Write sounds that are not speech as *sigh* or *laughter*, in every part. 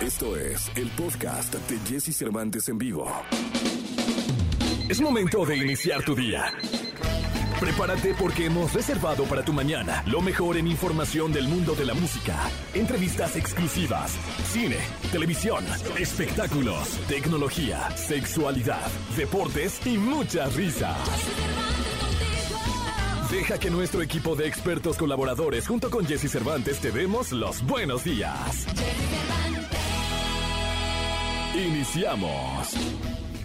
Esto es el podcast de Jesse Cervantes en vivo. Es momento de iniciar tu día. Prepárate porque hemos reservado para tu mañana lo mejor en información del mundo de la música, entrevistas exclusivas, cine, televisión, espectáculos, tecnología, sexualidad, deportes y muchas risas. Deja que nuestro equipo de expertos colaboradores junto con Jesse Cervantes te demos los buenos días. Iniciamos.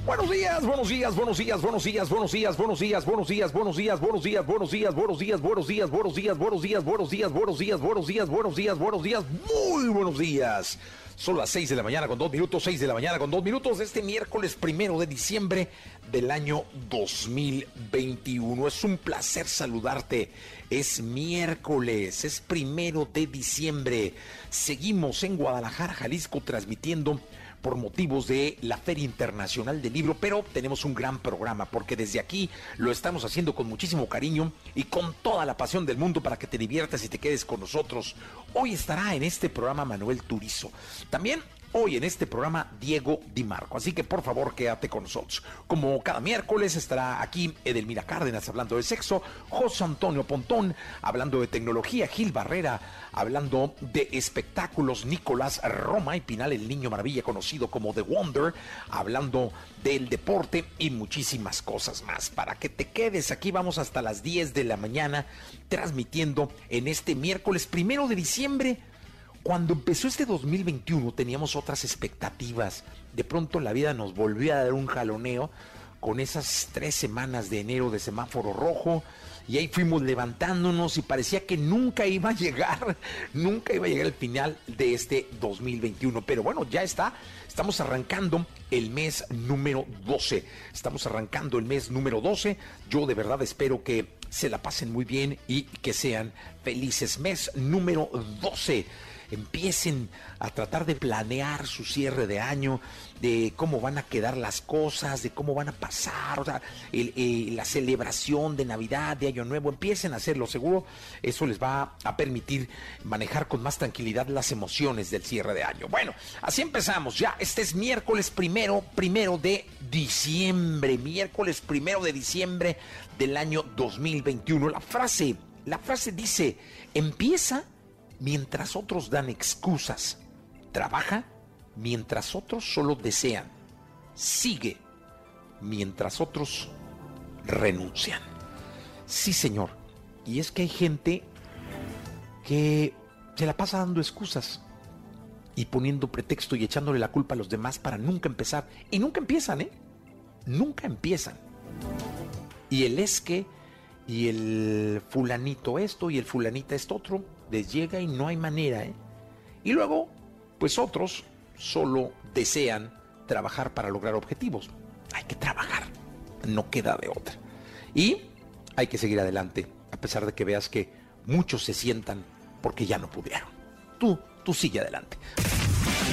Buenos días, buenos días, buenos días, buenos días, buenos días, buenos días, buenos días, buenos días, buenos días, buenos días, buenos días, buenos días, buenos días, buenos días, buenos días, buenos días, buenos días, buenos días, buenos días, muy buenos días. Son las 6 de la mañana con dos minutos, 6 de la mañana con dos minutos este miércoles primero de diciembre del año 2021. Es un placer saludarte. Es miércoles, es primero de diciembre. Seguimos en Guadalajara, Jalisco, transmitiendo por motivos de la Feria Internacional del Libro, pero tenemos un gran programa porque desde aquí lo estamos haciendo con muchísimo cariño y con toda la pasión del mundo para que te diviertas y te quedes con nosotros. Hoy estará en este programa Manuel Turizo. También hoy en este programa Diego Di Marco. Así que por favor quédate con nosotros. Como cada miércoles estará aquí Edelmira Cárdenas hablando de sexo, José Antonio Pontón hablando de tecnología, Gil Barrera hablando de espectáculos, Nicolás Roma y Pinal el Niño Maravilla conocido como The Wonder, hablando del deporte y muchísimas cosas más. Para que te quedes aquí vamos hasta las 10 de la mañana transmitiendo en este miércoles primero de diciembre cuando empezó este 2021 teníamos otras expectativas. De pronto la vida nos volvió a dar un jaloneo con esas tres semanas de enero de semáforo rojo y ahí fuimos levantándonos y parecía que nunca iba a llegar, *laughs* nunca iba a llegar el final de este 2021. Pero bueno, ya está, estamos arrancando el mes número 12. Estamos arrancando el mes número 12. Yo de verdad espero que se la pasen muy bien y que sean felices. Mes número 12 empiecen a tratar de planear su cierre de año, de cómo van a quedar las cosas, de cómo van a pasar, o sea, la celebración de Navidad, de Año Nuevo, empiecen a hacerlo, seguro eso les va a permitir manejar con más tranquilidad las emociones del cierre de año. Bueno, así empezamos, ya, este es miércoles primero, primero de diciembre, miércoles primero de diciembre del año 2021. La frase, la frase dice, empieza mientras otros dan excusas. Trabaja mientras otros solo desean. Sigue mientras otros renuncian. Sí, Señor. Y es que hay gente que se la pasa dando excusas y poniendo pretexto y echándole la culpa a los demás para nunca empezar. Y nunca empiezan, ¿eh? Nunca empiezan. Y el es que, y el fulanito esto, y el fulanita esto otro, les llega y no hay manera. ¿eh? Y luego, pues otros solo desean trabajar para lograr objetivos. Hay que trabajar, no queda de otra. Y hay que seguir adelante, a pesar de que veas que muchos se sientan porque ya no pudieron. Tú, tú sigue adelante.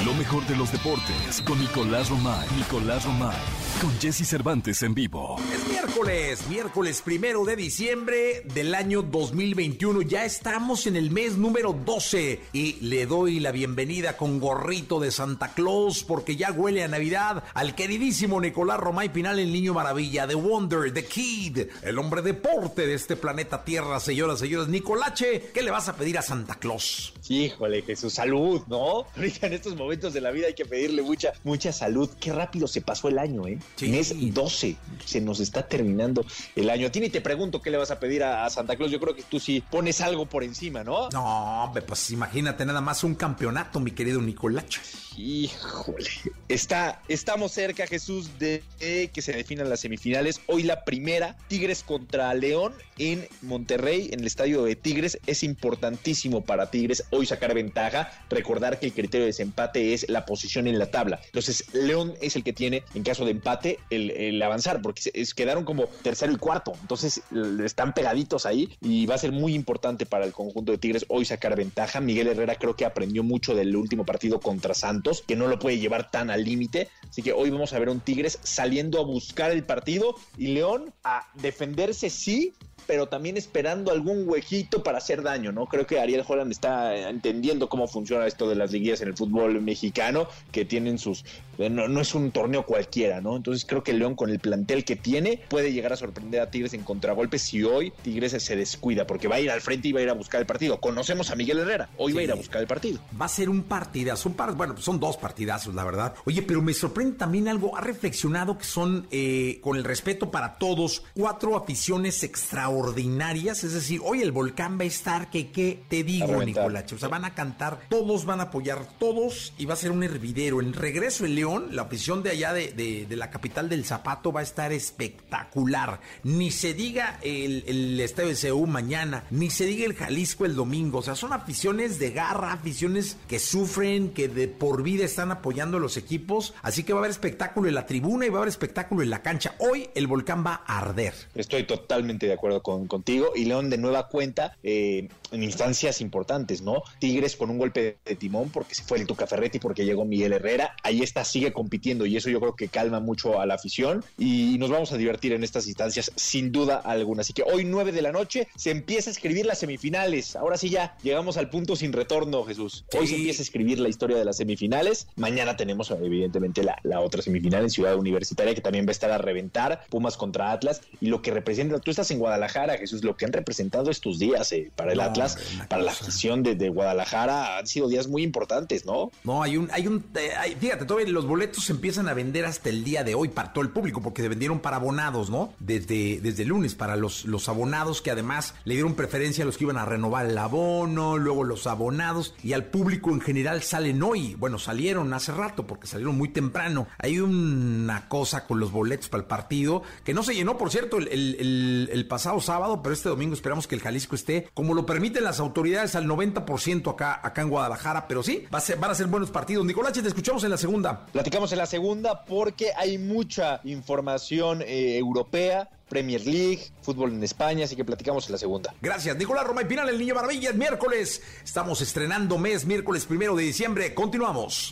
Lo mejor de los deportes con Nicolás Romay. Nicolás Romay. Con Jesse Cervantes en vivo. Es miércoles, miércoles primero de diciembre del año 2021. Ya estamos en el mes número 12 y le doy la bienvenida con gorrito de Santa Claus porque ya huele a Navidad al queridísimo Nicolás Romay Pinal, el niño maravilla, The Wonder, The Kid, el hombre deporte de este planeta Tierra, señoras, señores. Nicolache, ¿qué le vas a pedir a Santa Claus? Híjole, que su salud, ¿no? *laughs* Ahorita en estos momentos de la vida hay que pedirle mucha, mucha salud. Qué rápido se pasó el año, ¿eh? Sí. Mes 12, se nos está terminando el año. A ti ni te pregunto qué le vas a pedir a, a Santa Claus. Yo creo que tú sí pones algo por encima, ¿no? No, hombre, pues imagínate nada más un campeonato, mi querido Nicolache. Híjole, está, estamos cerca, Jesús, de que se definan las semifinales. Hoy la primera, Tigres contra León en Monterrey, en el estadio de Tigres. Es importantísimo para Tigres hoy sacar ventaja. Recordar que el criterio de desempate es la posición en la tabla. Entonces, León es el que tiene, en caso de empate, el, avanzar, porque quedaron como tercero y cuarto. Entonces, están pegaditos ahí y va a ser muy importante para el conjunto de Tigres hoy sacar ventaja. Miguel Herrera creo que aprendió mucho del último partido contra Santos que no lo puede llevar tan al límite. Así que hoy vamos a ver un Tigres saliendo a buscar el partido y León a defenderse sí, pero también esperando algún huequito para hacer daño, ¿no? Creo que Ariel Holland está entendiendo cómo funciona esto de las liguillas en el fútbol mexicano, que tienen sus... No, no es un torneo cualquiera, ¿no? Entonces creo que León con el plantel que tiene puede llegar a sorprender a Tigres en contragolpes si hoy Tigres se descuida, porque va a ir al frente y va a ir a buscar el partido. Conocemos a Miguel Herrera, hoy va a ir a buscar el partido. Va a ser un partidazo, un par, bueno, son dos partidazos, la verdad. Oye, pero me sorprende también algo, ha reflexionado que son, eh, con el respeto para todos, cuatro aficiones extraordinarias, es decir, hoy el volcán va a estar que, ¿qué te digo, Nicolache? O sea, van a cantar, todos van a apoyar, todos, y va a ser un hervidero. En regreso en León, la afición de allá de, la capital del Zapato va a estar espectacular. Ni se diga el, el Estadio de CEU mañana, ni se diga el Jalisco el domingo. O sea, son aficiones de garra, aficiones que sufren, que de por vida están apoyando a los equipos. Así que va a haber espectáculo en la tribuna y va a haber espectáculo en la cancha. Hoy el volcán va a arder. Estoy totalmente de acuerdo con, contigo. Y León de nueva cuenta eh, en instancias importantes, ¿no? Tigres con un golpe de, timón porque se fue el Tuca Ferretti, porque llegó Miguel Herrera. Ahí está, sigue compitiendo y eso yo creo que calma mucho a la afición. Y nos vamos a divertir en estas instancias sin duda alguna. Así que hoy 9 de la noche se empieza a escribir las semifinales. Ahora sí ya llegamos al punto sin retorno, Jesús. Hoy se empieza a escribir la historia de las semifinales. Mañana tenemos evidentemente la, la otra semifinal en Ciudad Universitaria que también va a estar a reventar. Pumas contra Atlas. Y lo que representa, tú estás en Guadalajara, Jesús, lo que han representado estos días eh, para el Atlas, para la afición de, Guadalajara, han sido días muy importantes, ¿no? No, hay un, hay un, eh, fíjate, todavía los boletos se empiezan a vender hasta el día de hoy para todo el público, porque se vendieron para abonados, ¿no? Desde, desde el lunes, para los, los abonados que además le dieron preferencia a los que iban a renovar el abono, luego los abonados, y al público en general salen hoy. Bueno, salieron hace rato, porque salieron muy temprano. Hay una cosa con los boletos para el partido, que no se llenó, por cierto, el, pasado sábado, pero este domingo esperamos que el Jalisco esté, como lo permiten las autoridades, al 90% acá, acá en Guadalajara, pero sí, va a ser, van a ser buenos partidos. Nicolás, te escuchamos en la segunda. Platicamos en la segunda porque hay mucha información eh, europea Premier League, fútbol en España, así que platicamos en la segunda. Gracias, Nicolás Roma y Pinal, el Niño Maravilla, miércoles. Estamos estrenando mes, miércoles primero de diciembre. Continuamos.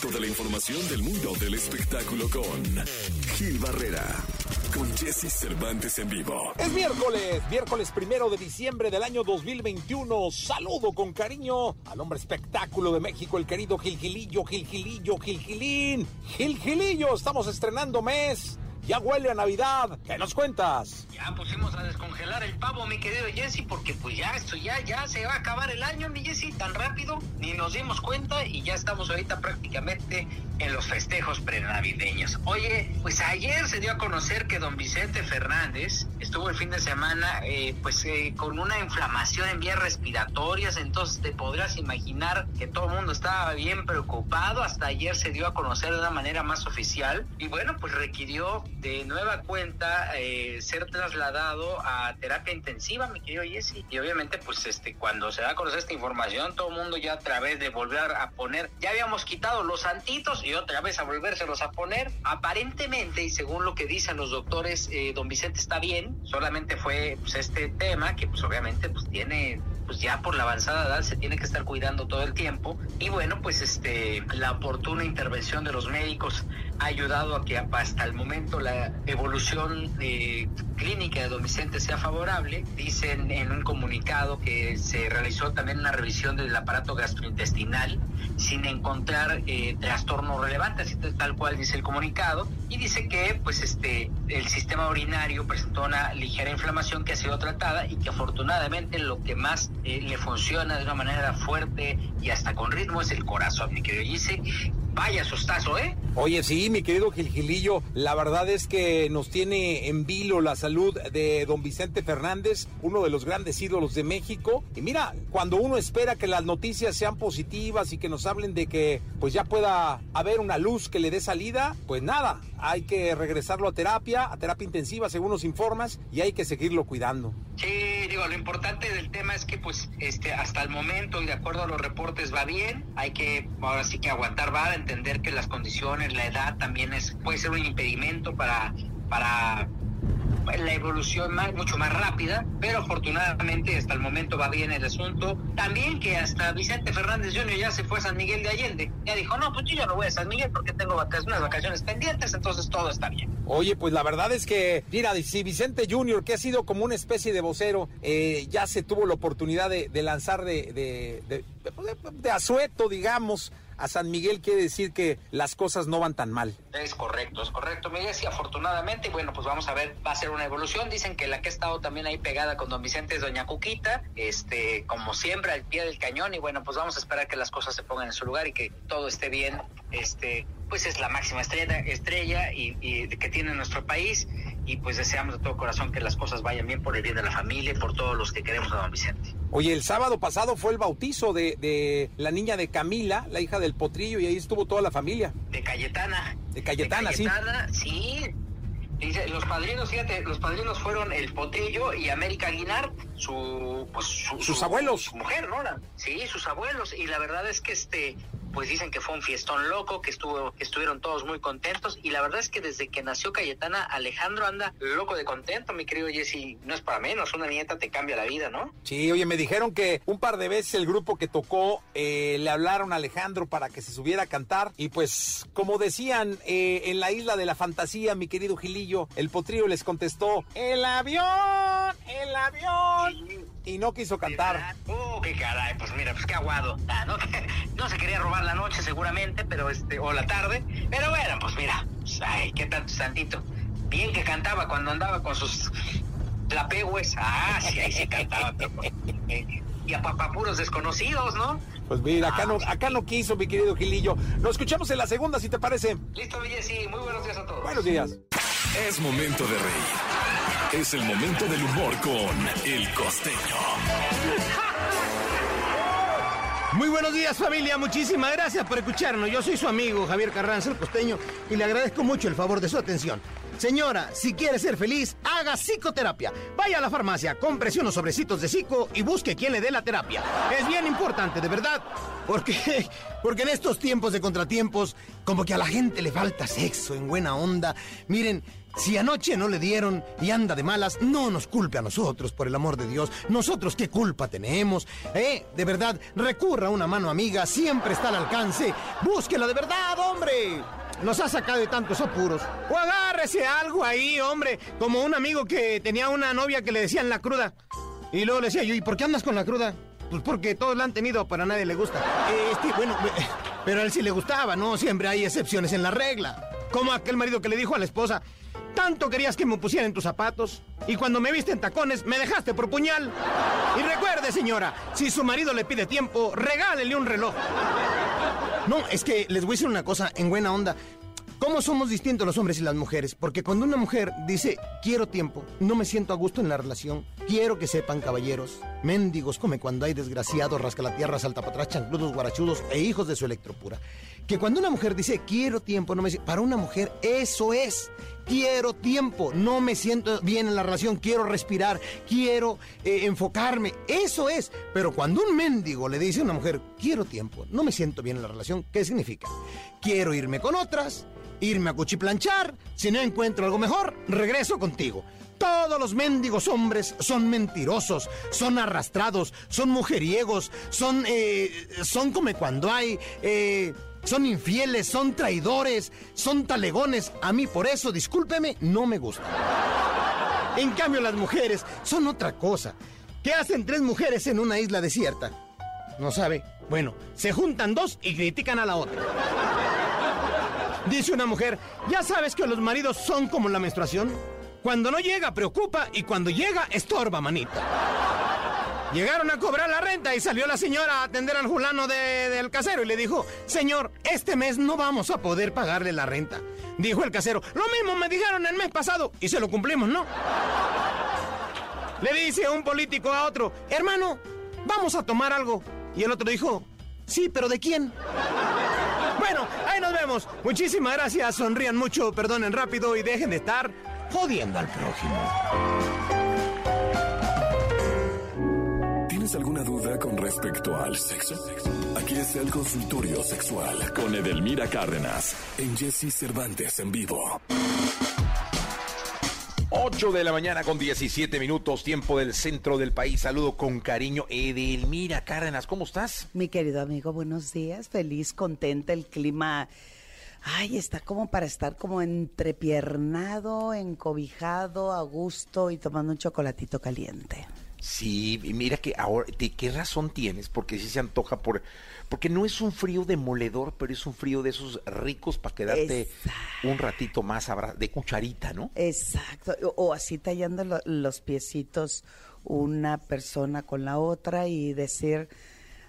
Toda la información del mundo del espectáculo con Gil Barrera, con Jesse Cervantes en vivo. Es miércoles, miércoles primero de diciembre del año 2021. Saludo con cariño al hombre espectáculo de México, el querido Gil Gilillo, Gil Gilillo, Gil Gilín. Gil Gilillo, estamos estrenando mes. Ya huele a Navidad. ¿Qué nos cuentas? Ya pusimos a descongelar el pavo, mi querido Jesse, porque pues ya esto ya, ya se va a acabar el año, mi Jesse, tan rápido, ni nos dimos cuenta y ya estamos ahorita prácticamente en los festejos prenavideños. Oye, pues ayer se dio a conocer que don Vicente Fernández estuvo el fin de semana eh, pues eh, con una inflamación en vías respiratorias, entonces te podrás imaginar que todo el mundo estaba bien preocupado, hasta ayer se dio a conocer de una manera más oficial y bueno, pues requirió de nueva cuenta eh, ser trasladado a terapia intensiva, mi querido Jesse. Y obviamente, pues este, cuando se da a conocer esta información, todo el mundo ya a través de volver a poner, ya habíamos quitado los santitos y otra vez a volvérselos a poner. Aparentemente, y según lo que dicen los doctores, eh, don Vicente está bien, solamente fue pues, este tema que pues obviamente pues tiene pues ya por la avanzada edad se tiene que estar cuidando todo el tiempo y bueno pues este la oportuna intervención de los médicos ha ayudado a que hasta el momento la evolución eh, clínica de don Vicente sea favorable. Dicen en un comunicado que se realizó también una revisión del aparato gastrointestinal sin encontrar eh, trastornos relevantes tal cual dice el comunicado. Y dice que pues este el sistema urinario presentó una ligera inflamación que ha sido tratada y que afortunadamente lo que más eh, le funciona de una manera fuerte y hasta con ritmo es el corazón, mi querido dice Vaya sustazo, ¿eh? Oye, sí, mi querido Gilgilillo, la verdad es que nos tiene en vilo la salud de don Vicente Fernández, uno de los grandes ídolos de México. Y mira, cuando uno espera que las noticias sean positivas y que nos hablen de que pues ya pueda haber una luz que le dé salida, pues nada, hay que regresarlo a terapia, a terapia intensiva según nos informas, y hay que seguirlo cuidando. Sí, digo, lo importante del tema es que pues este hasta el momento y de acuerdo a los reportes va bien, hay que ahora sí que aguantar va, entender que las condiciones, la edad también es puede ser un impedimento para para la evolución más, mucho más rápida, pero afortunadamente hasta el momento va bien el asunto. También que hasta Vicente Fernández Jr. ya se fue a San Miguel de Allende. Ya dijo, no, pues yo ya no voy a San Miguel porque tengo vacaciones, unas vacaciones pendientes, entonces todo está bien. Oye, pues la verdad es que, mira, si Vicente Jr., que ha sido como una especie de vocero, eh, ya se tuvo la oportunidad de, lanzar de, de, de, de asueto, digamos, a San Miguel quiere decir que las cosas no van tan mal. Es correcto, es correcto, Miguel, sí, afortunadamente, bueno, pues vamos a ver, va a ser una evolución, dicen que la que ha estado también ahí pegada con don Vicente es doña Cuquita, este, como siempre, al pie del cañón, y bueno, pues vamos a esperar que las cosas se pongan en su lugar y que todo esté bien, este, pues es la máxima estrella, estrella y, y que tiene nuestro país, y pues deseamos de todo corazón que las cosas vayan bien por el bien de la familia y por todos los que queremos a don Vicente. Oye, el sábado pasado fue el bautizo de, de la niña de Camila, la hija del potrillo, y ahí estuvo toda la familia. De Cayetana. De Cayetana, sí. sí. Dice, los padrinos, fíjate, los padrinos fueron el Potrillo y América Guinar, su, pues, sus abuelos. Su mujer, ¿no? Sí, sus abuelos. Y la verdad es que este, pues dicen que fue un fiestón loco, que estuvo, estuvieron todos muy contentos y la verdad es que desde que nació Cayetana, Alejandro anda loco de contento, mi querido Jesse, no es para menos, una nieta te cambia la vida, ¿no? Sí, oye, me dijeron que un par de veces el grupo que tocó eh, le hablaron a Alejandro para que se subiera a cantar y pues como decían eh, en la isla de la fantasía, mi querido Gilillo, el potrillo les contestó, el avión, el avión. Y no quiso cantar. Oh, qué caray, pues mira, pues qué aguado. Ah, no, *laughs* no se quería robar la noche seguramente, pero este, o la tarde. Pero bueno, pues mira, pues, ay, qué tanto santito. Bien que cantaba cuando andaba con sus lapegües. Ah, sí, ahí se cantaba. Pues, *laughs* eh, y a papapuros desconocidos, ¿no? Pues mira, acá, no, ah, acá no quiso, mi querido Gilillo. Nos escuchamos en la segunda, si te parece. Listo, sí. Muy buenos días a todos. Buenos días. Es momento de reír. Es el momento del humor con El Costeño. Muy buenos días familia, muchísimas gracias por escucharnos. Yo soy su amigo Javier Carranza, el costeño, y le agradezco mucho el favor de su atención. Señora, si quiere ser feliz, haga psicoterapia. Vaya a la farmacia, cómprese unos sobrecitos de psico y busque quien le dé la terapia. Es bien importante, de verdad. Porque, *laughs* porque en estos tiempos de contratiempos, como que a la gente le falta sexo en buena onda. Miren, si anoche no le dieron y anda de malas, no nos culpe a nosotros, por el amor de Dios. Nosotros qué culpa tenemos. Eh, de verdad, recurra a una mano amiga, siempre está al alcance. Búsquela de verdad, hombre. Nos ha sacado de tantos apuros. O agárrese algo ahí, hombre. Como un amigo que tenía una novia que le decían la cruda. Y luego le decía yo, ¿y por qué andas con la cruda? Pues porque todos la han tenido, pero a nadie le gusta. Este, bueno, *laughs* pero a él sí le gustaba, ¿no? Siempre hay excepciones en la regla. Como aquel marido que le dijo a la esposa, tanto querías que me pusiera en tus zapatos y cuando me viste en tacones me dejaste por puñal. Y recuerde, señora, si su marido le pide tiempo, regálele un reloj. No, es que les voy a decir una cosa en buena onda. ¿Cómo somos distintos los hombres y las mujeres? Porque cuando una mujer dice, quiero tiempo, no me siento a gusto en la relación, quiero que sepan, caballeros, mendigos come cuando hay desgraciados, rascalatierras, saltapatrás, chancludos, guarachudos e hijos de su electropura. Que cuando una mujer dice, quiero tiempo, no me Para una mujer, eso es. Quiero tiempo, no me siento bien en la relación, quiero respirar, quiero eh, enfocarme, eso es. Pero cuando un mendigo le dice a una mujer, quiero tiempo, no me siento bien en la relación, ¿qué significa? Quiero irme con otras, irme a cuchiplanchar, si no encuentro algo mejor, regreso contigo. Todos los mendigos hombres son mentirosos, son arrastrados, son mujeriegos, son, eh, son como cuando hay, eh, son infieles, son traidores, son talegones. A mí por eso, discúlpeme, no me gusta. En cambio las mujeres son otra cosa. ¿Qué hacen tres mujeres en una isla desierta? ¿No sabe? Bueno, se juntan dos y critican a la otra. Dice una mujer, ¿ya sabes que los maridos son como la menstruación? Cuando no llega, preocupa y cuando llega, estorba, manita. Llegaron a cobrar la renta y salió la señora a atender al fulano del casero y le dijo, señor, este mes no vamos a poder pagarle la renta. Dijo el casero, lo mismo me dijeron el mes pasado y se lo cumplimos, ¿no? Le dice un político a otro, hermano, vamos a tomar algo. Y el otro dijo, sí, pero ¿de quién? Bueno, ahí nos vemos. Muchísimas gracias. Sonrían mucho, perdonen rápido y dejen de estar jodiendo al prójimo. Duda con respecto al sexo? Aquí está el consultorio sexual con Edelmira Cárdenas en Jesse Cervantes en vivo. 8 de la mañana con 17 minutos, tiempo del centro del país. Saludo con cariño. Edelmira Cárdenas, ¿cómo estás? Mi querido amigo, buenos días. Feliz, contenta. El clima, ay, está como para estar como entrepiernado, encobijado, a gusto y tomando un chocolatito caliente. Sí, y mira que ahora, ¿de qué razón tienes? Porque sí se antoja por... Porque no es un frío demoledor, pero es un frío de esos ricos para quedarte Exacto. un ratito más de cucharita, ¿no? Exacto. O, o así tallando lo- los piecitos una persona con la otra y decir,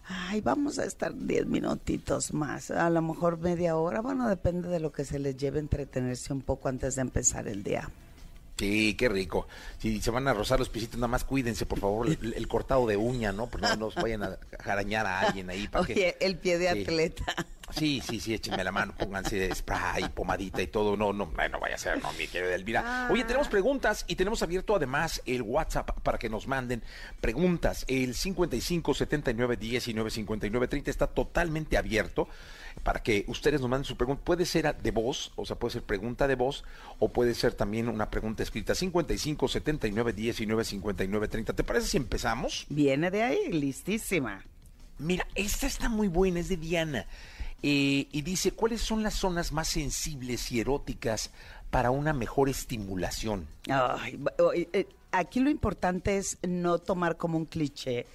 ay, vamos a estar diez minutitos más, a lo mejor media hora, bueno, depende de lo que se les lleve entretenerse un poco antes de empezar el día. Sí, qué rico. Si se van a rozar los piecitos, nada más cuídense, por favor, el, el cortado de uña, ¿no? Pero no nos vayan a arañar a alguien ahí. para Oye, el pie de Sí. atleta. Sí, sí, sí, échenme la mano, pónganse spray, pomadita y todo. No, no, no, vaya a ser, no, mi querida Elvira. Oye, tenemos preguntas y tenemos abierto además el WhatsApp para que nos manden preguntas. El 55 79 19 59 30 está totalmente abierto para que ustedes nos manden su pregunta. Puede ser de voz, o sea, puede ser pregunta de voz o puede ser también una pregunta escrita. 55 79 19 59 30. ¿Te parece si empezamos? Viene de ahí, listísima. Mira, esta está muy buena, es de Diana. Eh, y dice, ¿cuáles son las zonas más sensibles y eróticas para una mejor estimulación? Ay, eh, aquí lo importante es no tomar como un cliché.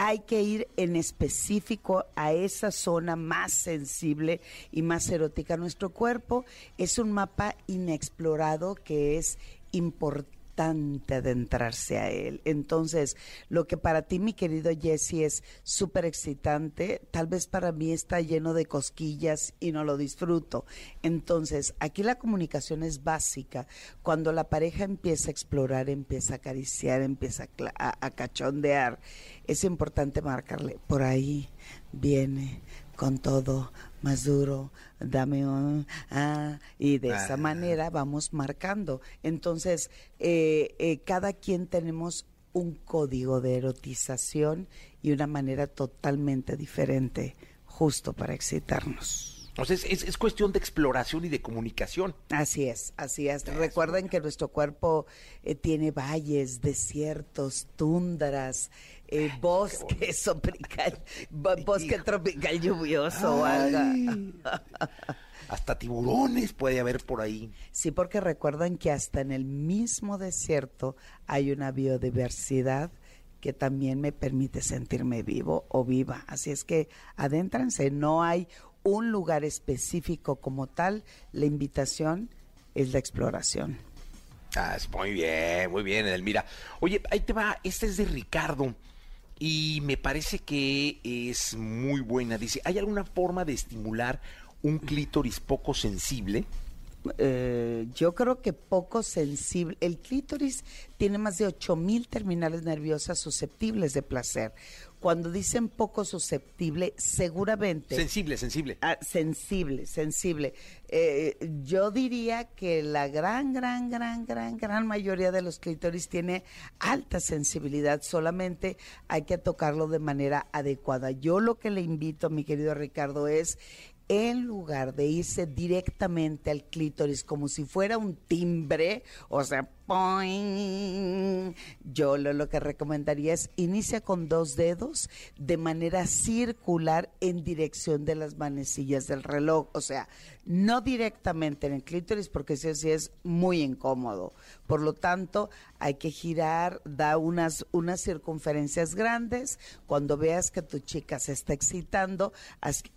Hay que ir en específico a esa zona más sensible y más erótica. Nuestro cuerpo es un mapa inexplorado que es importante adentrarse a él. Entonces, lo que para ti, mi querido Jesse, es súper excitante, tal vez para mí está lleno de cosquillas y no lo disfruto. Entonces, aquí la comunicación es básica. Cuando la pareja empieza a explorar, empieza a acariciar, empieza a, cachondear, es importante marcarle, por ahí viene con todo más duro, dame un, ah, y de esa manera vamos marcando. Entonces, eh, eh, cada quien tenemos un código de erotización y una manera totalmente diferente, justo para excitarnos. Entonces, es, es cuestión de exploración y de comunicación. Así es, así es. Recuerden que nuestro cuerpo eh, tiene valles, desiertos, tundras, eh, bosques tropical, *laughs* bo- bosque tropical lluvioso. o algo. *laughs* Hasta tiburones puede haber por ahí. Sí, porque recuerden que hasta en el mismo desierto hay una biodiversidad que también me permite sentirme vivo o viva. Así es que adéntranse, no hay un lugar específico como tal, la invitación es la exploración. Ah, muy bien, muy bien, Edelmira. Oye, ahí te va, esta es de Ricardo y me parece que es muy buena. Dice, ¿hay alguna forma de estimular un clítoris poco sensible? Eh, yo creo que poco sensible. El clítoris tiene más de 8000 terminales nerviosas susceptibles de placer. Cuando dicen poco susceptible, seguramente Sensible, sensible. Ah, sensible, sensible. Eh, yo diría que la gran, gran, gran, gran, gran mayoría de los clítoris tiene alta sensibilidad, solamente hay que tocarlo de manera adecuada. Yo lo que le invito, mi querido Ricardo, es en lugar de irse directamente al clítoris como si fuera un timbre, o sea, ¡poing! yo lo, lo que recomendaría es inicia con dos dedos de manera circular en dirección de las manecillas del reloj, o sea, no directamente en el clítoris porque eso sí es muy incómodo. Por lo tanto, hay que girar, da unas, unas circunferencias grandes. Cuando veas que tu chica se está excitando,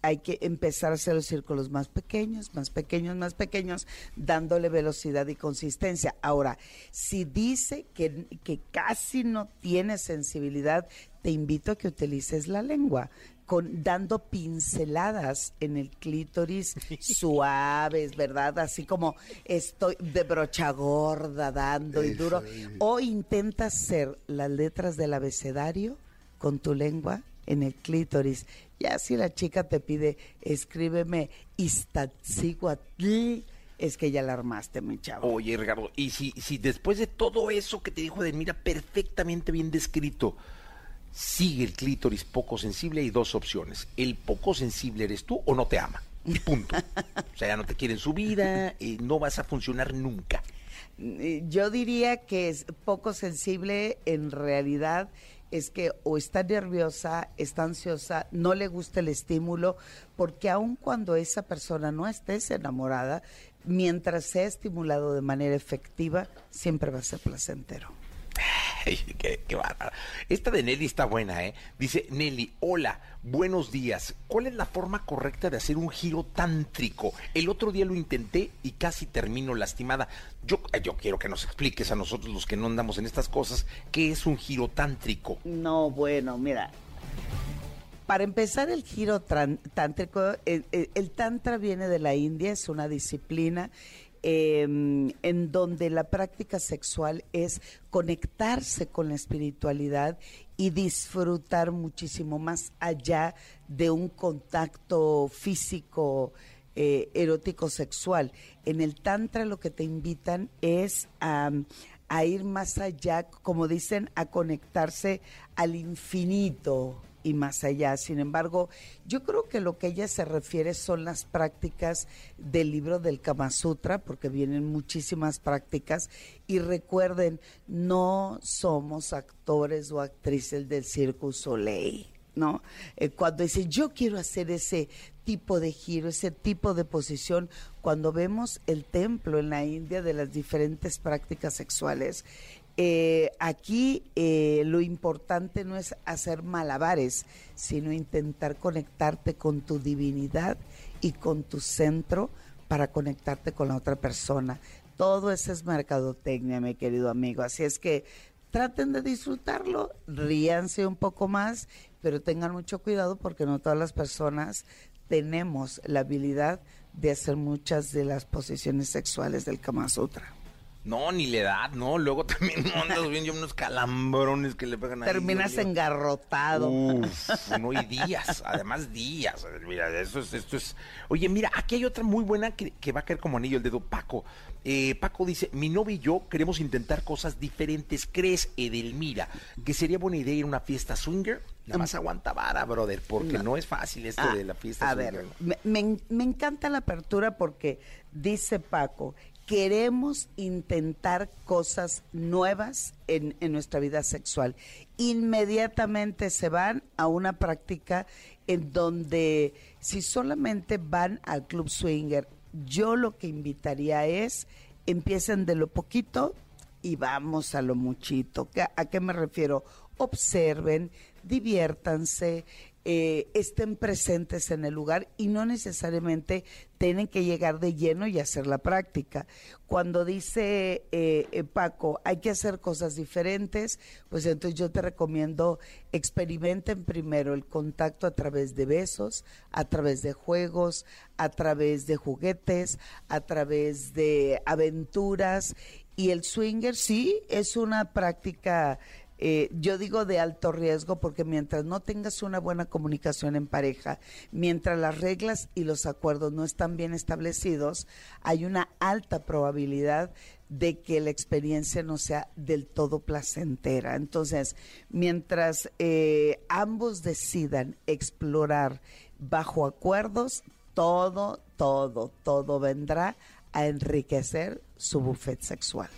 hay que empezar a hacer los círculos más pequeños, más pequeños, más pequeños, dándole velocidad y consistencia. Ahora, si dice que, que casi no tiene sensibilidad, te invito a que utilices la lengua. Con, dando pinceladas en el clítoris *laughs* suaves, ¿verdad? Así como estoy de brocha gorda dando y duro. O intenta hacer las letras del abecedario con tu lengua en el clítoris. Ya si la chica te pide, escríbeme Iztaccíhuatl, es que ya la armaste, mi chavo. Oye, Ricardo, y si, si después de todo eso que te dijo Edelmira, perfectamente bien descrito, sigue el clítoris poco sensible, hay dos opciones. El poco sensible eres tú o no te ama. Punto. O sea, ya no te quiere en su vida, no vas a funcionar nunca. Eh, Yo diría que es poco sensible en realidad es que o está nerviosa, está ansiosa, no le gusta el estímulo, porque aun cuando esa persona no estés enamorada, mientras sea estimulado de manera efectiva, siempre va a ser placentero. *laughs* Qué, bárbara. Esta de Nelly está buena, ¿eh? Dice Nelly, hola, buenos días. ¿Cuál es la forma correcta de hacer un giro tántrico? El otro día lo intenté y casi termino lastimada. Yo, eh, yo quiero que nos expliques a nosotros los que no andamos en estas cosas, ¿qué es un giro tántrico? No, bueno, mira. Para empezar el giro tántrico, el, el- el tantra viene de la India, es una disciplina eh, en donde la práctica sexual es conectarse con la espiritualidad y disfrutar muchísimo más allá de un contacto físico eh, erótico sexual. En el tantra lo que te invitan es a ir más allá, como dicen, a conectarse al infinito y más allá. Sin embargo, yo creo que lo que ella se refiere son las prácticas del libro del Kama Sutra, porque vienen muchísimas prácticas. Y recuerden, no somos actores o actrices del Circo Soleil. ¿no? Eh, cuando dice yo quiero hacer ese tipo de giro, ese tipo de posición, cuando vemos el templo en la India de las diferentes prácticas sexuales, eh, aquí eh, lo importante no es hacer malabares, sino intentar conectarte con tu divinidad y con tu centro para conectarte con la otra persona. Todo eso es mercadotecnia, mi querido amigo. Así es que traten de disfrutarlo, ríanse un poco más, pero tengan mucho cuidado porque no todas las personas tenemos la habilidad de hacer muchas de las posiciones sexuales del Kama Sutra. No, ni la edad, no. Luego *laughs* también andas bien, yo unos calambrones que le pegan ahí. Terminas engarrotado. Uf, no, y días, además días. Mira, eso es, esto es. Oye, mira, aquí hay otra muy buena que, que va a caer como anillo el dedo. Paco. Eh, Paco dice: Mi novio y yo queremos intentar cosas diferentes. ¿Crees, Edelmira, que sería buena idea ir a una fiesta swinger? La más aguanta vara, brother, porque no, es fácil esto Ah, de la fiesta a swinger. ver, ¿no? me, me encanta la apertura porque dice Paco, queremos intentar cosas nuevas en, nuestra vida sexual. Inmediatamente se van a una práctica en donde si solamente van al club swinger, yo lo que invitaría es empiecen de lo poquito y vamos a lo muchito. ¿Qué- ¿A qué me refiero? Observen, diviértanse, eh, estén presentes en el lugar y no necesariamente tienen que llegar de lleno y hacer la práctica. Cuando dice eh, eh, Paco, hay que hacer cosas diferentes, pues entonces yo te recomiendo experimenten primero el contacto a través de besos, a través de juegos, a través de juguetes, a través de aventuras y el swinger sí es una práctica eh, yo digo de alto riesgo porque mientras no tengas una buena comunicación en pareja, mientras las reglas y los acuerdos no están bien establecidos, hay una alta probabilidad de que la experiencia no sea del todo placentera. Entonces, mientras eh, ambos decidan explorar bajo acuerdos, todo, todo, todo vendrá a enriquecer su buffet sexual.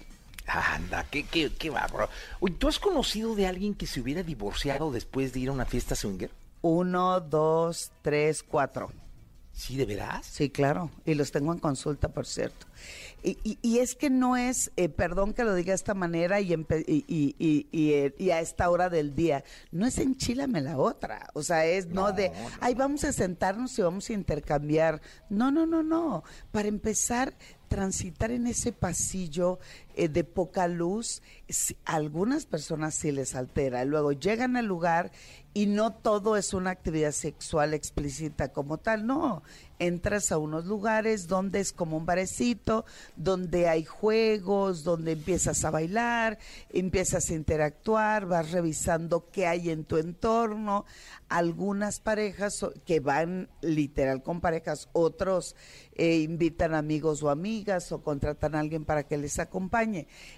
Anda, qué, qué, qué bárbaro. Oye, ¿tú has conocido de alguien que se hubiera divorciado después de ir a una fiesta swinger? Uno, dos, tres, cuatro. ¿Sí, de veras? Sí, claro. Y los tengo en consulta, por cierto. Y, y- y es que no es, eh, perdón que lo diga de esta manera y, empe- y, y- y- y, eh, y a esta hora del día, no es enchilame la otra. O sea, es no, de, ay, vamos a sentarnos y vamos a intercambiar. No, no, no, no. Para empezar, transitar en ese pasillo eh, de poca luz, algunas personas sí les altera. Luego llegan al lugar y no todo es una actividad sexual explícita como tal, no. Entras a unos lugares donde es como un barecito, donde hay juegos, donde empiezas a bailar, empiezas a interactuar, vas revisando qué hay en tu entorno. Algunas parejas que van literal con parejas, otros eh, invitan amigos o amigas o contratan a alguien para que les acompañe.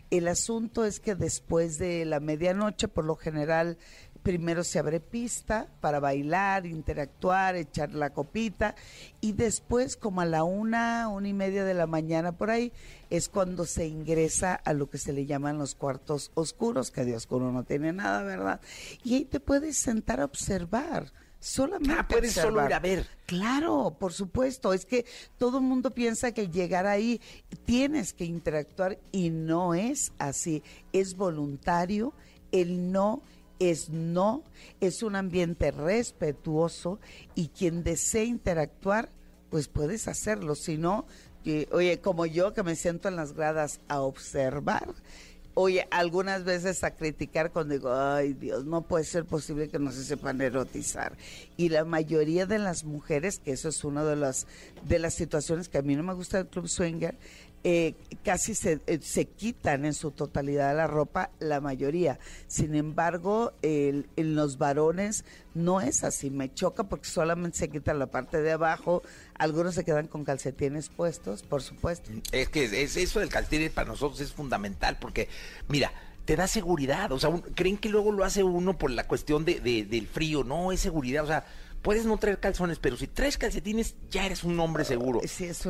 El asunto es que después de la medianoche, por lo general, primero se abre pista para bailar, interactuar, echar la copita y después como a la una, una y media de la mañana por ahí es cuando se ingresa a lo que se le llaman los cuartos oscuros, que de oscuro no tiene nada, ¿verdad? Y ahí te puedes sentar a observar. Solamente ah, puedes solo ir a ver. Claro, por supuesto. Es que todo el mundo piensa que llegar ahí tienes que interactuar y no es así. Es voluntario. El no es no, es un ambiente respetuoso y quien desee interactuar, pues puedes hacerlo. Si no, oye, como yo que me siento en las gradas a observar, oye, algunas veces a criticar cuando digo, ay Dios, no puede ser posible que no se sepan erotizar. Y la mayoría de las mujeres, que eso es una de las, de las situaciones que a mí no me gusta del Club Swinger, eh, casi se, eh, se, quitan en su totalidad la ropa, la mayoría. Sin embargo, en los varones no es así. Me choca porque solamente se quitan la parte de abajo. Algunos se quedan con calcetines puestos, por supuesto. Es que es, eso del calcetín para nosotros es fundamental porque, mira, te da seguridad. O sea, creen que luego lo hace uno por la cuestión de, del frío. No, es seguridad. O sea, puedes no traer calzones, pero si traes calcetines, ya eres un hombre seguro.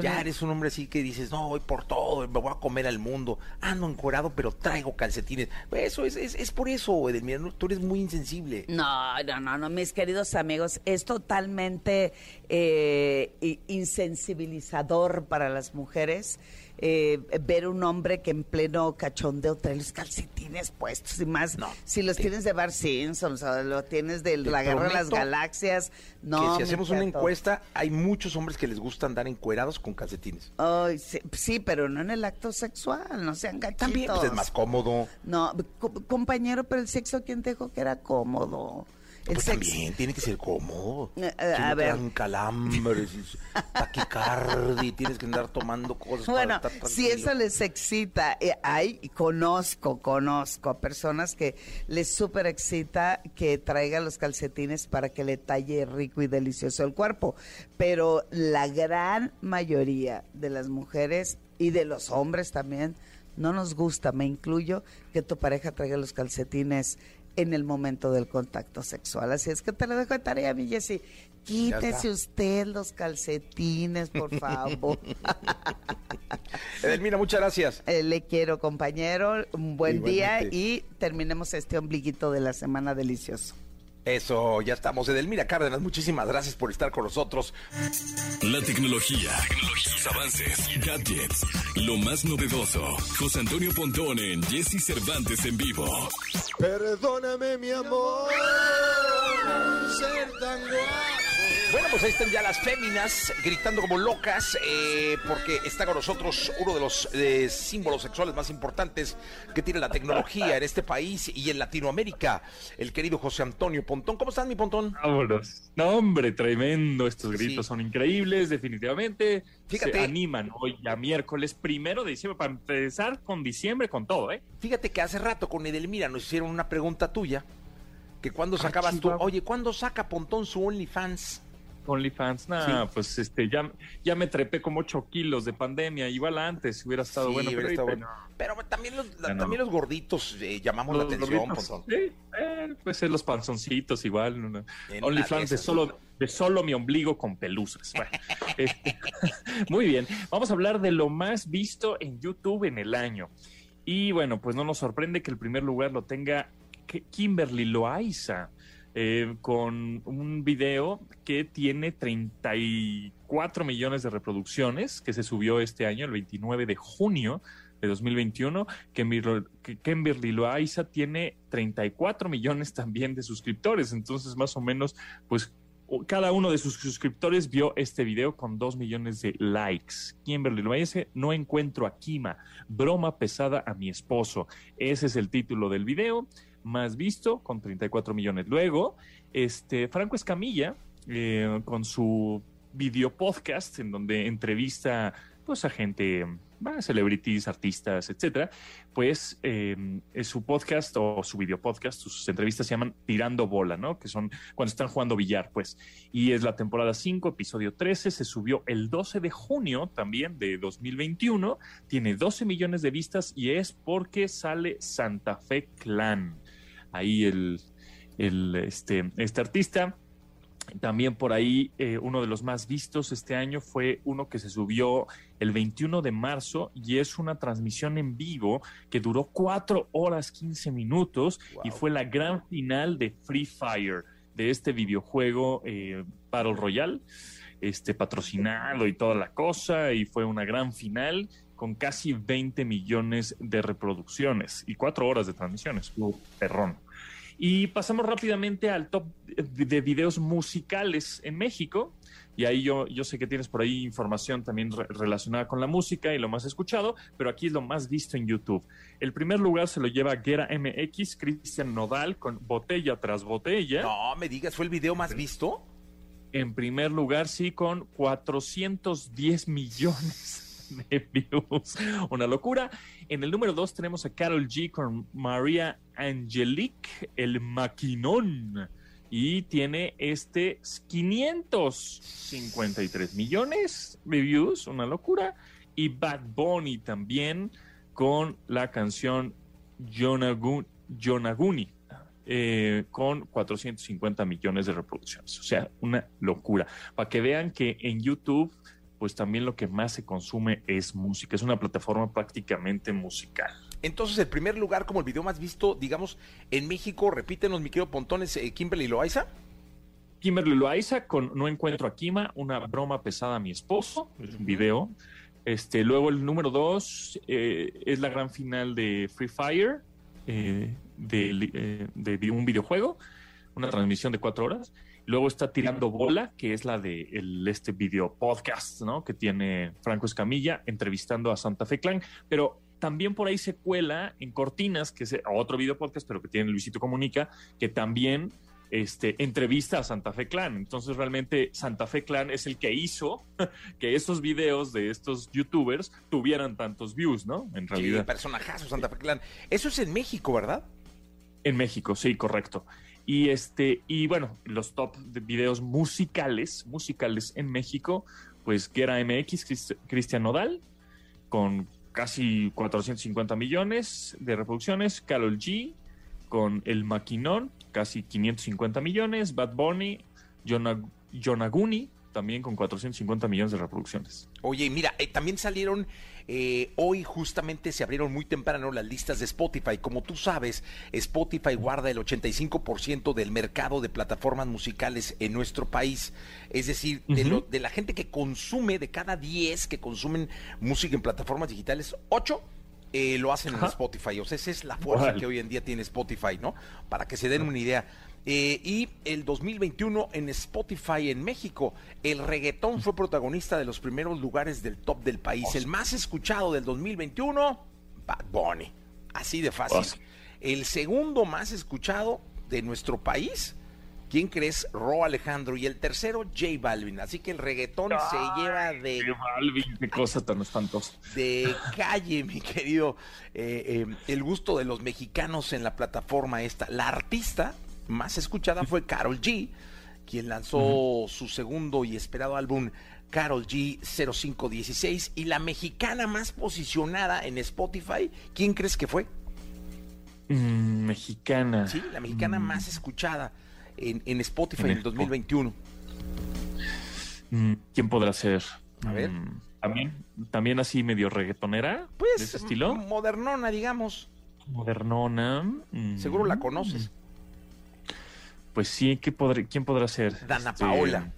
Ya eres un hombre así que dices, no, voy por todo, me voy a comer al mundo. Ando encuerado, pero traigo calcetines. Eso es, es, por eso, Edelmira, tú eres muy insensible. No, no, no, no, mis queridos amigos, es totalmente eh, insensibilizador para las mujeres eh, ver un hombre que en pleno cachondeo trae los calcetines puestos y más. No, si los tienes de Bar Simpson, o lo tienes de la guerra de las galaxias. No, que si hacemos una encuesta, hay muchos hombres que les gusta andar encuerados con calcetines. Sí, pero no en el acto sexual, no sean gachitos. También pues, es más cómodo. No, compañero, pero el sexo, ¿quién te dijo que era cómodo? Pues también tiene que ser cómodo. Eh, eh, a ver. calambres, taquicardia, tienes que andar tomando cosas. Bueno, si eso les excita, eh, hay, conozco, conozco a personas que les súper excita que traiga los calcetines para que le talle rico y delicioso el cuerpo. Pero la gran mayoría de las mujeres y de los hombres también, no nos gusta, me incluyo, que tu pareja traiga los calcetines en el momento del contacto sexual. Así es que te lo dejo de tarea, mi Jessy. Quítese usted los calcetines, por favor. *laughs* Edelmira, muchas gracias. Eh, le quiero, compañero. Un buen día y terminemos este ombliguito de la semana delicioso. Eso, ya estamos. Edelmira Cárdenas, muchísimas gracias por estar con nosotros. La tecnología, tecnologías, avances, gadgets, lo más novedoso. José Antonio Pontón en Jesse Cervantes en vivo. Perdóname, mi amor, ser tan bueno, pues ahí están ya las féminas gritando como locas eh, porque está con nosotros uno de los eh, símbolos sexuales más importantes que tiene la tecnología en este país y en Latinoamérica, el querido José Antonio Pontón. ¿Cómo estás, mi Pontón? Vámonos. No, hombre, tremendo. Estos gritos son increíbles, definitivamente. Fíjate. Se animan hoy ya miércoles primero de diciembre para empezar con diciembre con todo, ¿eh? Fíjate que hace rato con Edelmira nos hicieron una pregunta tuya que cuando ah, sacabas tú, oye, ¿cuándo saca Pontón su OnlyFans? OnlyFans, nada, pues este, ya, ya me trepé como 8 kilos de pandemia, igual antes, hubiera estado bueno. pero, también, los, también los gorditos eh, llamamos la atención. Sí, eh, pues los panzoncitos igual. OnlyFans de solo, de solo mi ombligo con pelusas. *laughs* Este, *laughs* muy bien, vamos a hablar de lo más visto en YouTube en el año. Y bueno, pues no nos sorprende que el primer lugar lo tenga Kimberly Loaiza eh, con un video que tiene 34 millones de reproducciones, que se subió este año, el 29 de junio de 2021. Que Kimberly Loaiza tiene 34 millones también de suscriptores, entonces más o menos, pues cada uno de sus suscriptores vio este video con 2 millones de likes. Kimberly Loaiza, no encuentro a Kima, broma pesada a mi esposo. Ese es el título del video más visto, con 34 millones. Luego, este, Franco Escamilla, eh, con su video podcast, en donde entrevista pues, a gente, celebrities, artistas, etcétera, pues eh, su podcast o su video podcast, sus entrevistas se llaman Tirando Bola, ¿no? Que son cuando están jugando billar, pues. Y es la temporada 5, episodio 13, se subió el 12 de junio también de 2021, tiene 12 millones de vistas y es porque sale Santa Fe Clan ahí el, el, este, este artista. También por ahí eh, uno de los más vistos este año fue uno que se subió el 21 de marzo y es una transmisión en vivo que duró 4 horas 15 minutos y fue la gran final de Free Fire, de este videojuego eh, Battle Royale, este, patrocinado y toda la cosa y fue una gran final con casi 20 millones de reproducciones y 4 horas de transmisiones, perrón. Y pasamos rápidamente al top de videos musicales en México. Y ahí yo, yo sé que tienes por ahí información también relacionada con la música y lo más escuchado, pero aquí es lo más visto en YouTube. El primer lugar se lo lleva Guerra MX, Cristian Nodal, con Botella tras Botella. No, me digas, ¿fue el video más visto? En primer lugar, sí, con 410 millones *laughs* de views. Una locura. En el número 2 tenemos a Carol G con María Angelique, el maquinón. Y tiene este 553 millones de views, una locura. Y Bad Bunny también con la canción Jonaguni. Eh, con 450 millones de reproducciones. O sea, una locura. Para que vean que en YouTube pues también lo que más se consume es música. Es una plataforma prácticamente musical. Entonces, el primer lugar como el video más visto, digamos, en México, repítenos, mi querido Pontones, eh, Kimberly Loaiza. Kimberly Loaiza con No Encuentro a Kima, una broma pesada a mi esposo, es un video. Este, luego el número dos eh, es la gran final de Free Fire, eh, de, de, un videojuego, una transmisión de cuatro horas. Luego está Tirando Bola, que es la de el, este video podcast, ¿no? Que tiene Franco Escamilla entrevistando a Santa Fe Clan. Pero también por ahí se cuela en Cortinas, que es otro video podcast, pero que tiene Luisito Comunica, que también este, entrevista a Santa Fe Clan. Entonces, realmente Santa Fe Clan es el que hizo *laughs* que estos videos de estos youtubers tuvieran tantos views, ¿no? En realidad. Sí, personajazo Santa Fe Clan. Eso es en México, ¿verdad? En México, sí, correcto. Y este, y bueno, los top de videos musicales, musicales en México, pues que era MX, Cristian Nodal, con casi 450 millones de reproducciones, Carol G, con El Maquinón, casi 550 millones, Bad Bunny, Jonaguni, también con 450 millones de reproducciones. Oye, mira, eh, también salieron eh, hoy justamente se abrieron muy temprano las listas de Spotify. Como tú sabes, Spotify guarda el 85% del mercado de plataformas musicales en nuestro país. Es decir, de, la gente que consume, de cada 10 que consumen música en plataformas digitales, 8 eh, lo hacen en Spotify. O sea, esa es la fuerza que hoy en día tiene Spotify, ¿no? Para que se den una idea. Eh, y el 2021 en Spotify en México, el reggaetón fue protagonista de los primeros lugares del top del país. El más escuchado del 2021, Bad Bunny. Así de fácil. El segundo más escuchado de nuestro país, ¿quién crees? Ro Alejandro. Y el tercero, J Balvin. Así que el reggaetón se lleva de. J Balvin, qué cosa tan espantosa. De calle, mi querido. Eh, eh, el gusto de los mexicanos en la plataforma esta. La artista más escuchada fue Carol G, quien lanzó su segundo y esperado álbum Carol G 0516 y la mexicana más posicionada en Spotify, ¿quién crees que fue? Mm, mexicana. Sí, la mexicana mm. más escuchada en, Spotify en, el 2021. Mm, ¿Quién podrá ser? A ver. También, también así medio reggaetonera. Pues, ese estilo. Modernona, digamos. Modernona. Seguro la conoces. Pues sí, ¿qué ¿quién podrá ser? Dana este, Paola.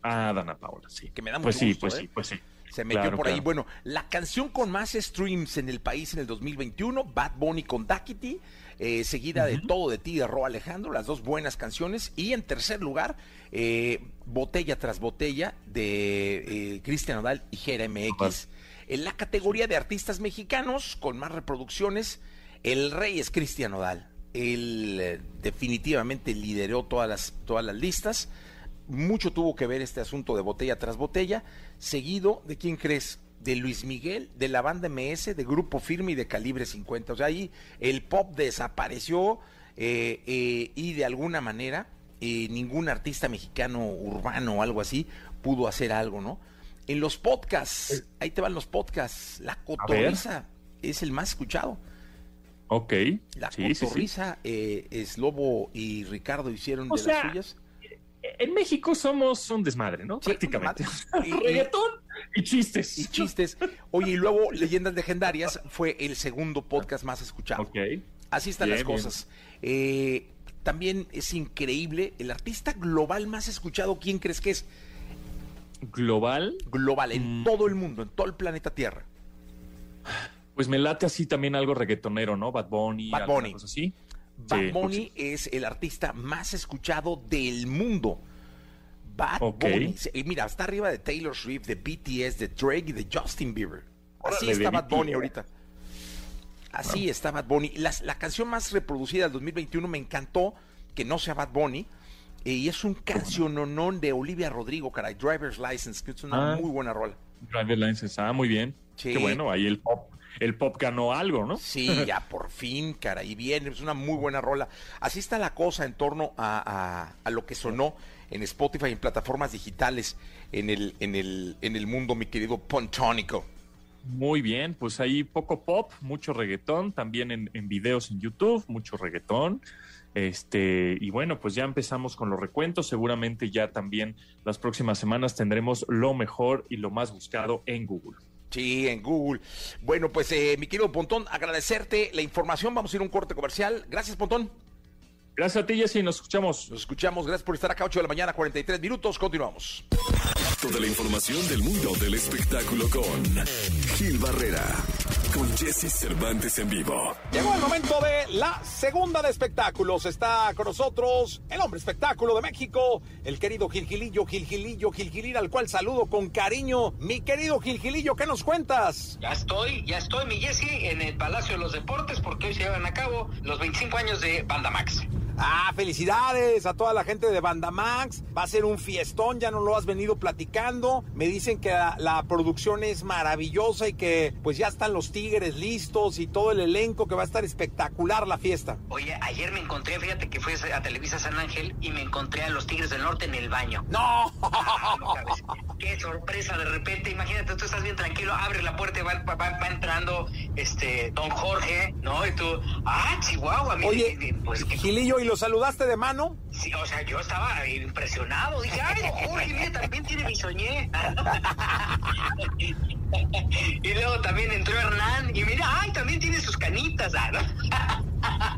Ah, Dana Paola, sí. Que me da pues mucho sí, gusto, Pues ¿eh? sí, pues sí. Se metió por ahí. Bueno, la canción con más streams en el país en el 2021, Bad Bunny con Daquiti, eh, seguida de Todo de ti de Ro Alejandro, las dos buenas canciones. Y en tercer lugar, eh, Botella tras Botella de eh, Cristian Odal y Jera MX. En la categoría de artistas mexicanos con más reproducciones, el rey es Cristian Odal él eh, definitivamente lideró todas las, todas las listas. Mucho tuvo que ver este asunto de botella tras botella, seguido de quién crees, de Luis Miguel, de la banda MS, de Grupo Firme y de Calibre 50. O sea, ahí el pop desapareció eh, eh, y de alguna manera ningún artista mexicano urbano o algo así pudo hacer algo, ¿no? En los podcasts, ahí te van los podcasts, La Cotoriza es el más escuchado Ok. La sí, sí, sí. cotorriza, eh, es Lobo y Ricardo hicieron O de sea, las suyas. En México somos un desmadre, ¿no? Sí, Prácticamente. *laughs* y- Reggaetón y chistes. Y chistes. Oye, y luego Leyendas Legendarias fue el segundo podcast más escuchado. Ok. Así están Bien, las cosas. Eh, también es increíble, el artista global más escuchado, ¿quién crees que es? Global, Global, en Mm. todo el mundo, en todo el planeta Tierra. Pues me late así también algo reggaetonero, ¿no? Bad Bunny, Bad Bunny. cosa así. Bad Sí, Bunny es el artista más escuchado del mundo. Bad Ok. Bunny. Y mira, está arriba de Taylor Swift, de BTS, de Drake y de Justin Bieber. Así Órale, está Bad Bunny ahorita. Así está Bad Bunny. Las- la canción más reproducida del 2021 me encantó que no sea Bad Bunny. eh, y es un canciononón de Olivia Rodrigo, caray, Driver's License, que es una Ah. muy buena rola. Driver License, ah, muy bien. Sí. Qué bueno, ahí el pop, el pop ganó algo, ¿no? Sí, ya por fin, cara, y bien, es una muy buena rola. Así está la cosa en torno a, a- a lo que sonó en Spotify en plataformas digitales en el, en el, en el mundo, mi querido Pontónico. Muy bien, pues ahí poco pop, mucho reggaetón, también en, en videos en YouTube, mucho reggaetón. Este, y bueno, pues ya empezamos con los recuentos. Seguramente ya también las próximas semanas tendremos lo mejor y lo más buscado en Google. Sí, en Google. Bueno, pues eh, mi querido Pontón, agradecerte la información. Vamos a ir a un corte comercial. Gracias, Pontón. Gracias a ti, Jessy, nos escuchamos. Nos escuchamos. Gracias por estar acá, 8 de la mañana, 43 minutos. Continuamos. Toda la información del mundo del espectáculo con Gil Barrera, con Jesse Cervantes en vivo. Llegó el momento de la segunda de espectáculos. Está con nosotros el hombre espectáculo de México, el querido Gilgilillo, Gilgilillo, Gilgilín, al cual saludo con cariño. Mi querido Gilgilillo, ¿qué nos cuentas? Ya estoy, ya estoy, mi Jesse, en el Palacio de los Deportes, porque hoy se llevan a cabo los 25 años de Banda Max. Ah, felicidades a toda la gente de Banda Max. Va a ser un fiestón, ya no lo has venido platicando. Me dicen que la, la producción es maravillosa y que pues ya están los tigres listos y todo el elenco que va a estar espectacular la fiesta. Oye, ayer me encontré, fíjate que fui a Televisa San Ángel y me encontré a los Tigres del Norte en el baño. ¡No! Ah, no. Qué sorpresa de repente, imagínate, tú estás bien tranquilo, abres la puerta y va, va- va entrando este don Jorge, ¿no? Y tú, ah, Chihuahua, mire, Oye, pues Gilillo, ¿y lo saludaste de mano? Sí, o sea, yo estaba impresionado. Dije, ay, Jorge, mire, también tiene bisoñé. *laughs* y luego también entró Hernán y mira, ay, también tiene sus canitas. Ah, ¿no? *laughs*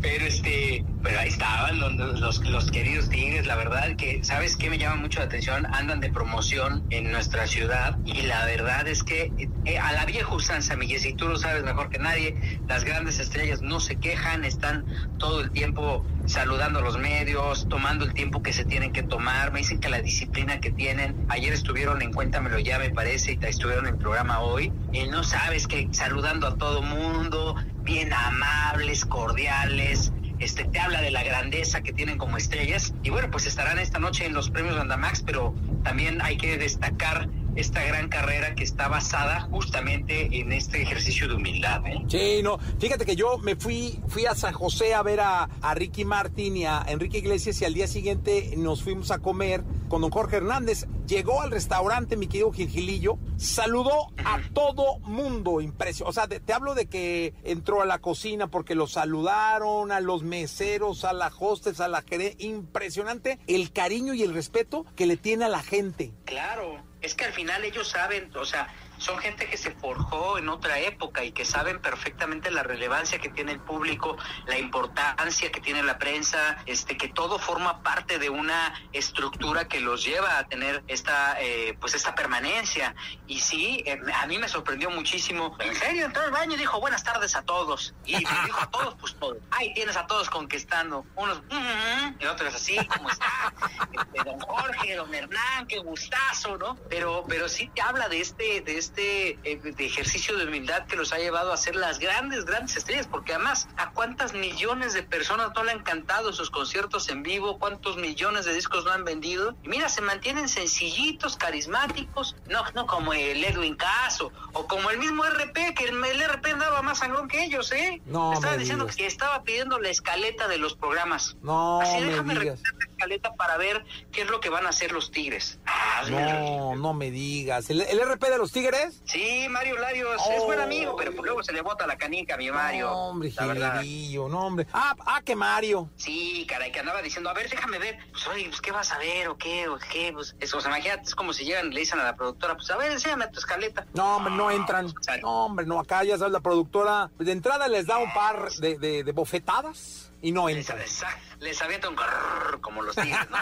Pero este, pero ahí estaban los, los, los queridos tigres, la verdad que, ¿sabes qué me llama mucho la atención? Andan de promoción en nuestra ciudad y la verdad es que eh, a la vieja usanza, mi Jessy, tú lo sabes mejor que nadie, las grandes estrellas no se quejan, están todo el tiempo saludando a los medios, tomando el tiempo que se tienen que tomar, me dicen que la disciplina que tienen, ayer estuvieron en Cuéntamelo ya me parece, y estuvieron en el programa hoy, y no sabes que saludando a todo mundo, bien amables, cordiales, este te habla de la grandeza que tienen como estrellas, y bueno, pues estarán esta noche en los premios Bandamax, pero también hay que destacar esta gran carrera que está basada justamente en este ejercicio de humildad, ¿eh? Sí, no, fíjate que yo me fui, fui a San José a ver a, a Ricky Martin y a Enrique Iglesias y al día siguiente nos fuimos a comer con don Jorge Hernández. Llegó al restaurante, mi querido Gilgilillo, saludó a todo mundo, impresionante. O sea, te, te hablo de que entró a la cocina porque lo saludaron, a los meseros, a la hostess, a la gerente. Impresionante el cariño y el respeto que le tiene a la gente. Claro, es que al final ellos saben, o sea, son gente que se forjó en otra época y que saben perfectamente la relevancia que tiene el público, la importancia que tiene la prensa, este, que todo forma parte de una estructura que los lleva a tener esta, eh, pues esta permanencia. Y sí, eh, a mí me sorprendió muchísimo. En serio, entró al baño y dijo buenas tardes a todos. Y dijo a todos, pues todos. Ahí tienes a todos conquistando. Unos, y otros así, ¿cómo está? Este, don Jorge, don Hernán, qué gustazo, ¿no? Pero, pero sí te habla de este, de este eh, de ejercicio de humildad que los ha llevado a ser las grandes, grandes estrellas, porque además, ¿a cuántas millones de personas no le han cantado sus conciertos en vivo? ¿Cuántos millones de discos no han vendido? Y mira, se mantienen sencillitos, carismáticos, no, no como el Edwin Caso, o como el mismo RP, que el, el RP andaba más sangrón que ellos, ¿eh? No Me Estaba me diciendo digas. que estaba pidiendo la escaleta de los programas. No Así me déjame digas. la escaleta para ver qué es lo que van a hacer los Tigres. No, no me digas. ¿El, RP de los Tigres? Sí, Mario Larios es buen amigo, pero pues luego se le bota la canica a mi Mario. No, hombre, Gilillo, no, hombre. Ah, ah, que Mario. Sí, caray, que andaba diciendo, a ver, déjame ver. Pues, oye, pues, ¿qué vas a ver o qué? ¿O qué? Pues, eso, o sea, imagínate, es como si llegan y le dicen a la productora, pues, a ver, enséñame tu escaleta. No, hombre, no entran. No, hombre, no, acá ya sabes, la productora, de entrada les da un par de, de, de bofetadas y no entra. Les, les avienta un como los tigres, ¿no?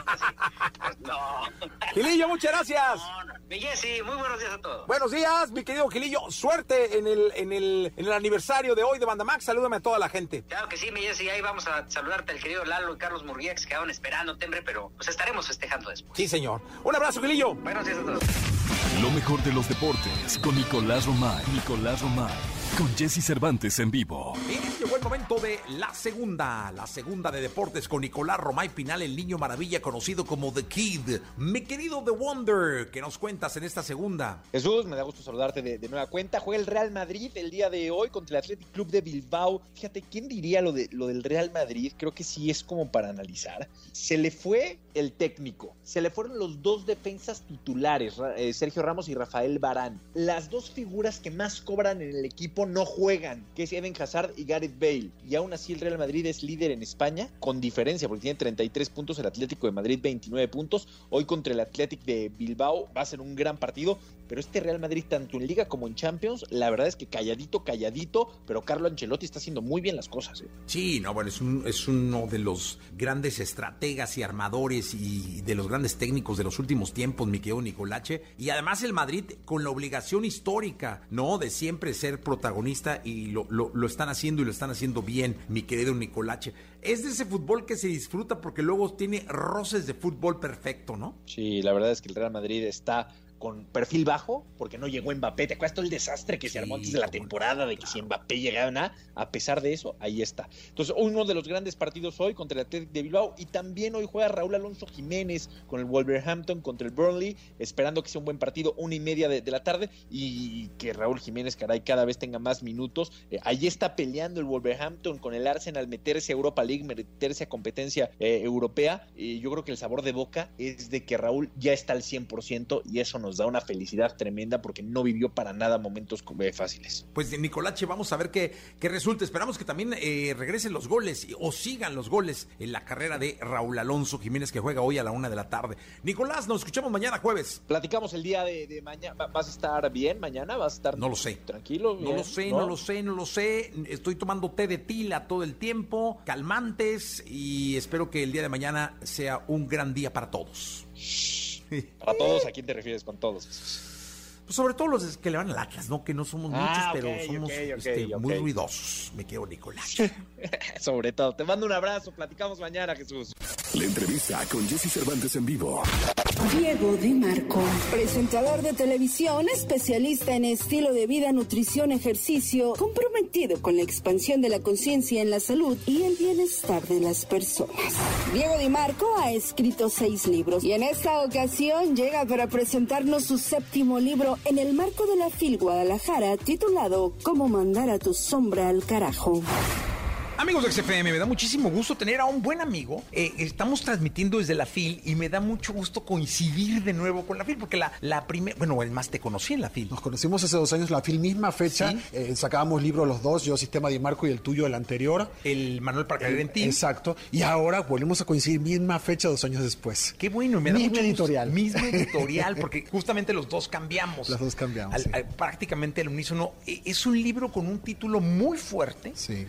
pues no. *laughs* Gilillo, muchas gracias. Mi Jessy, muy buenos días a todos. Buenos días, mi querido Gilillo. Suerte en el, en el, en el aniversario de hoy de Bandamax. Salúdame a toda la gente. Claro que sí, mi Jessy. Ahí vamos a saludarte al querido Lalo y Carlos Murguía que se quedaron esperando, tembre, pero pues estaremos festejando después. Sí, señor. Un abrazo, Gilillo. Buenos días a todos. Lo mejor de los deportes con Nicolás Romay. Nicolás Romay con Jesse Cervantes en vivo. Bien, llegó el momento de la segunda, la segunda de deportes con Nicolás Romay Pinal, el niño maravilla conocido como The Kid. Mi querido The Wonder, ¿qué nos cuentas en esta segunda? Jesús, me da gusto saludarte de, nueva cuenta. Juega el Real Madrid el día de hoy contra el Athletic Club de Bilbao. Fíjate, ¿quién diría lo, de, lo del Real Madrid? Creo que sí es como para analizar. Se le fue el técnico, se le fueron los dos defensas titulares, eh, Sergio Ramos y Rafael Barán. Las dos figuras que más cobran en el equipo no juegan, que es Eden Hazard y Gareth Bale. Y aún así el Real Madrid es líder en España, con diferencia, porque tiene 33 puntos, el Atlético de Madrid 29 puntos. Hoy contra el Atlético de Bilbao va a ser un gran partido, pero este Real Madrid, tanto en Liga como en Champions, la verdad es que calladito, calladito, pero Carlo Ancelotti está haciendo muy bien las cosas. ¿eh? Sí, no, bueno, es, uno de los grandes estrategas y armadores y de los grandes técnicos de los últimos tiempos, mi Nicolache. Y además el Madrid con la obligación histórica, ¿no? De siempre ser protagonista y lo, lo, lo están haciendo y lo están haciendo bien, mi querido Nicolache. Es de ese fútbol que se disfruta porque luego tiene roces de fútbol perfecto, ¿no? Sí, la verdad es que el Real Madrid está con perfil bajo, porque no llegó Mbappé. ¿Te acuerdas todo el desastre que se armó antes de la temporada de que si Mbappé llegaba a A pesar de eso, ahí está. Entonces, uno de los grandes partidos hoy contra el Atlético de Bilbao y también hoy juega Raúl Alonso Jiménez con el Wolverhampton contra el Burnley, esperando que sea un buen partido, una y media de, la tarde y que Raúl Jiménez, caray, cada vez tenga más minutos. Eh, ahí está peleando el Wolverhampton con el Arsenal, meterse a Europa League, meterse a competencia eh, europea. Y yo creo que el sabor de boca es de que Raúl ya está al 100% y eso nos da una felicidad tremenda porque no vivió para nada momentos fáciles. Pues Nicolache, vamos a ver qué, qué resulta. Esperamos que también eh, regresen los goles o sigan los goles en la carrera de Raúl Alonso Jiménez que juega hoy a la una de la tarde. Nicolás, nos escuchamos mañana jueves. Platicamos el día de, mañana. ¿Vas a estar bien mañana? ¿Vas a estar No lo sé. Tranquilo. No lo sé, ¿no? lo sé, no lo sé. Estoy tomando té de tila todo el tiempo, calmantes y espero que el día de mañana sea un gran día para todos. *laughs* Para todos, ¿a quién te refieres con todos? Pues sobre todo los que le van al Atlas, ¿no? Que no somos muchos, ah, pero somos este, muy ruidosos. Me quedo Nicolás. *laughs* sobre todo. Te mando un abrazo. Platicamos mañana, Jesús. La entrevista con Jesse Cervantes en vivo. Diego Di Marco, presentador de televisión, especialista en estilo de vida, nutrición, ejercicio, comprometido con la expansión de la conciencia en la salud y el bienestar de las personas. Diego Di Marco ha escrito seis libros y en esta ocasión llega para presentarnos su séptimo libro en el marco de la FIL Guadalajara titulado Cómo mandar a tu sombra al carajo. Amigos de XFM, me da muchísimo gusto tener a un buen amigo. Eh, estamos transmitiendo desde la FIL y me da mucho gusto coincidir de nuevo con la FIL, porque la, la primera, bueno, el más te conocí en la FIL. Nos conocimos hace dos años, la FIL misma fecha. Eh, sacábamos libros los dos, yo Sistema de Marco y el tuyo, el anterior. El Manuel para en ti. Exacto. Y ahora volvemos a coincidir misma fecha dos años después. Qué bueno, me da Misma editorial. Misma *laughs* editorial, porque justamente los dos cambiamos. Los dos cambiamos. prácticamente al unísono. E, es un libro con un título muy fuerte. Sí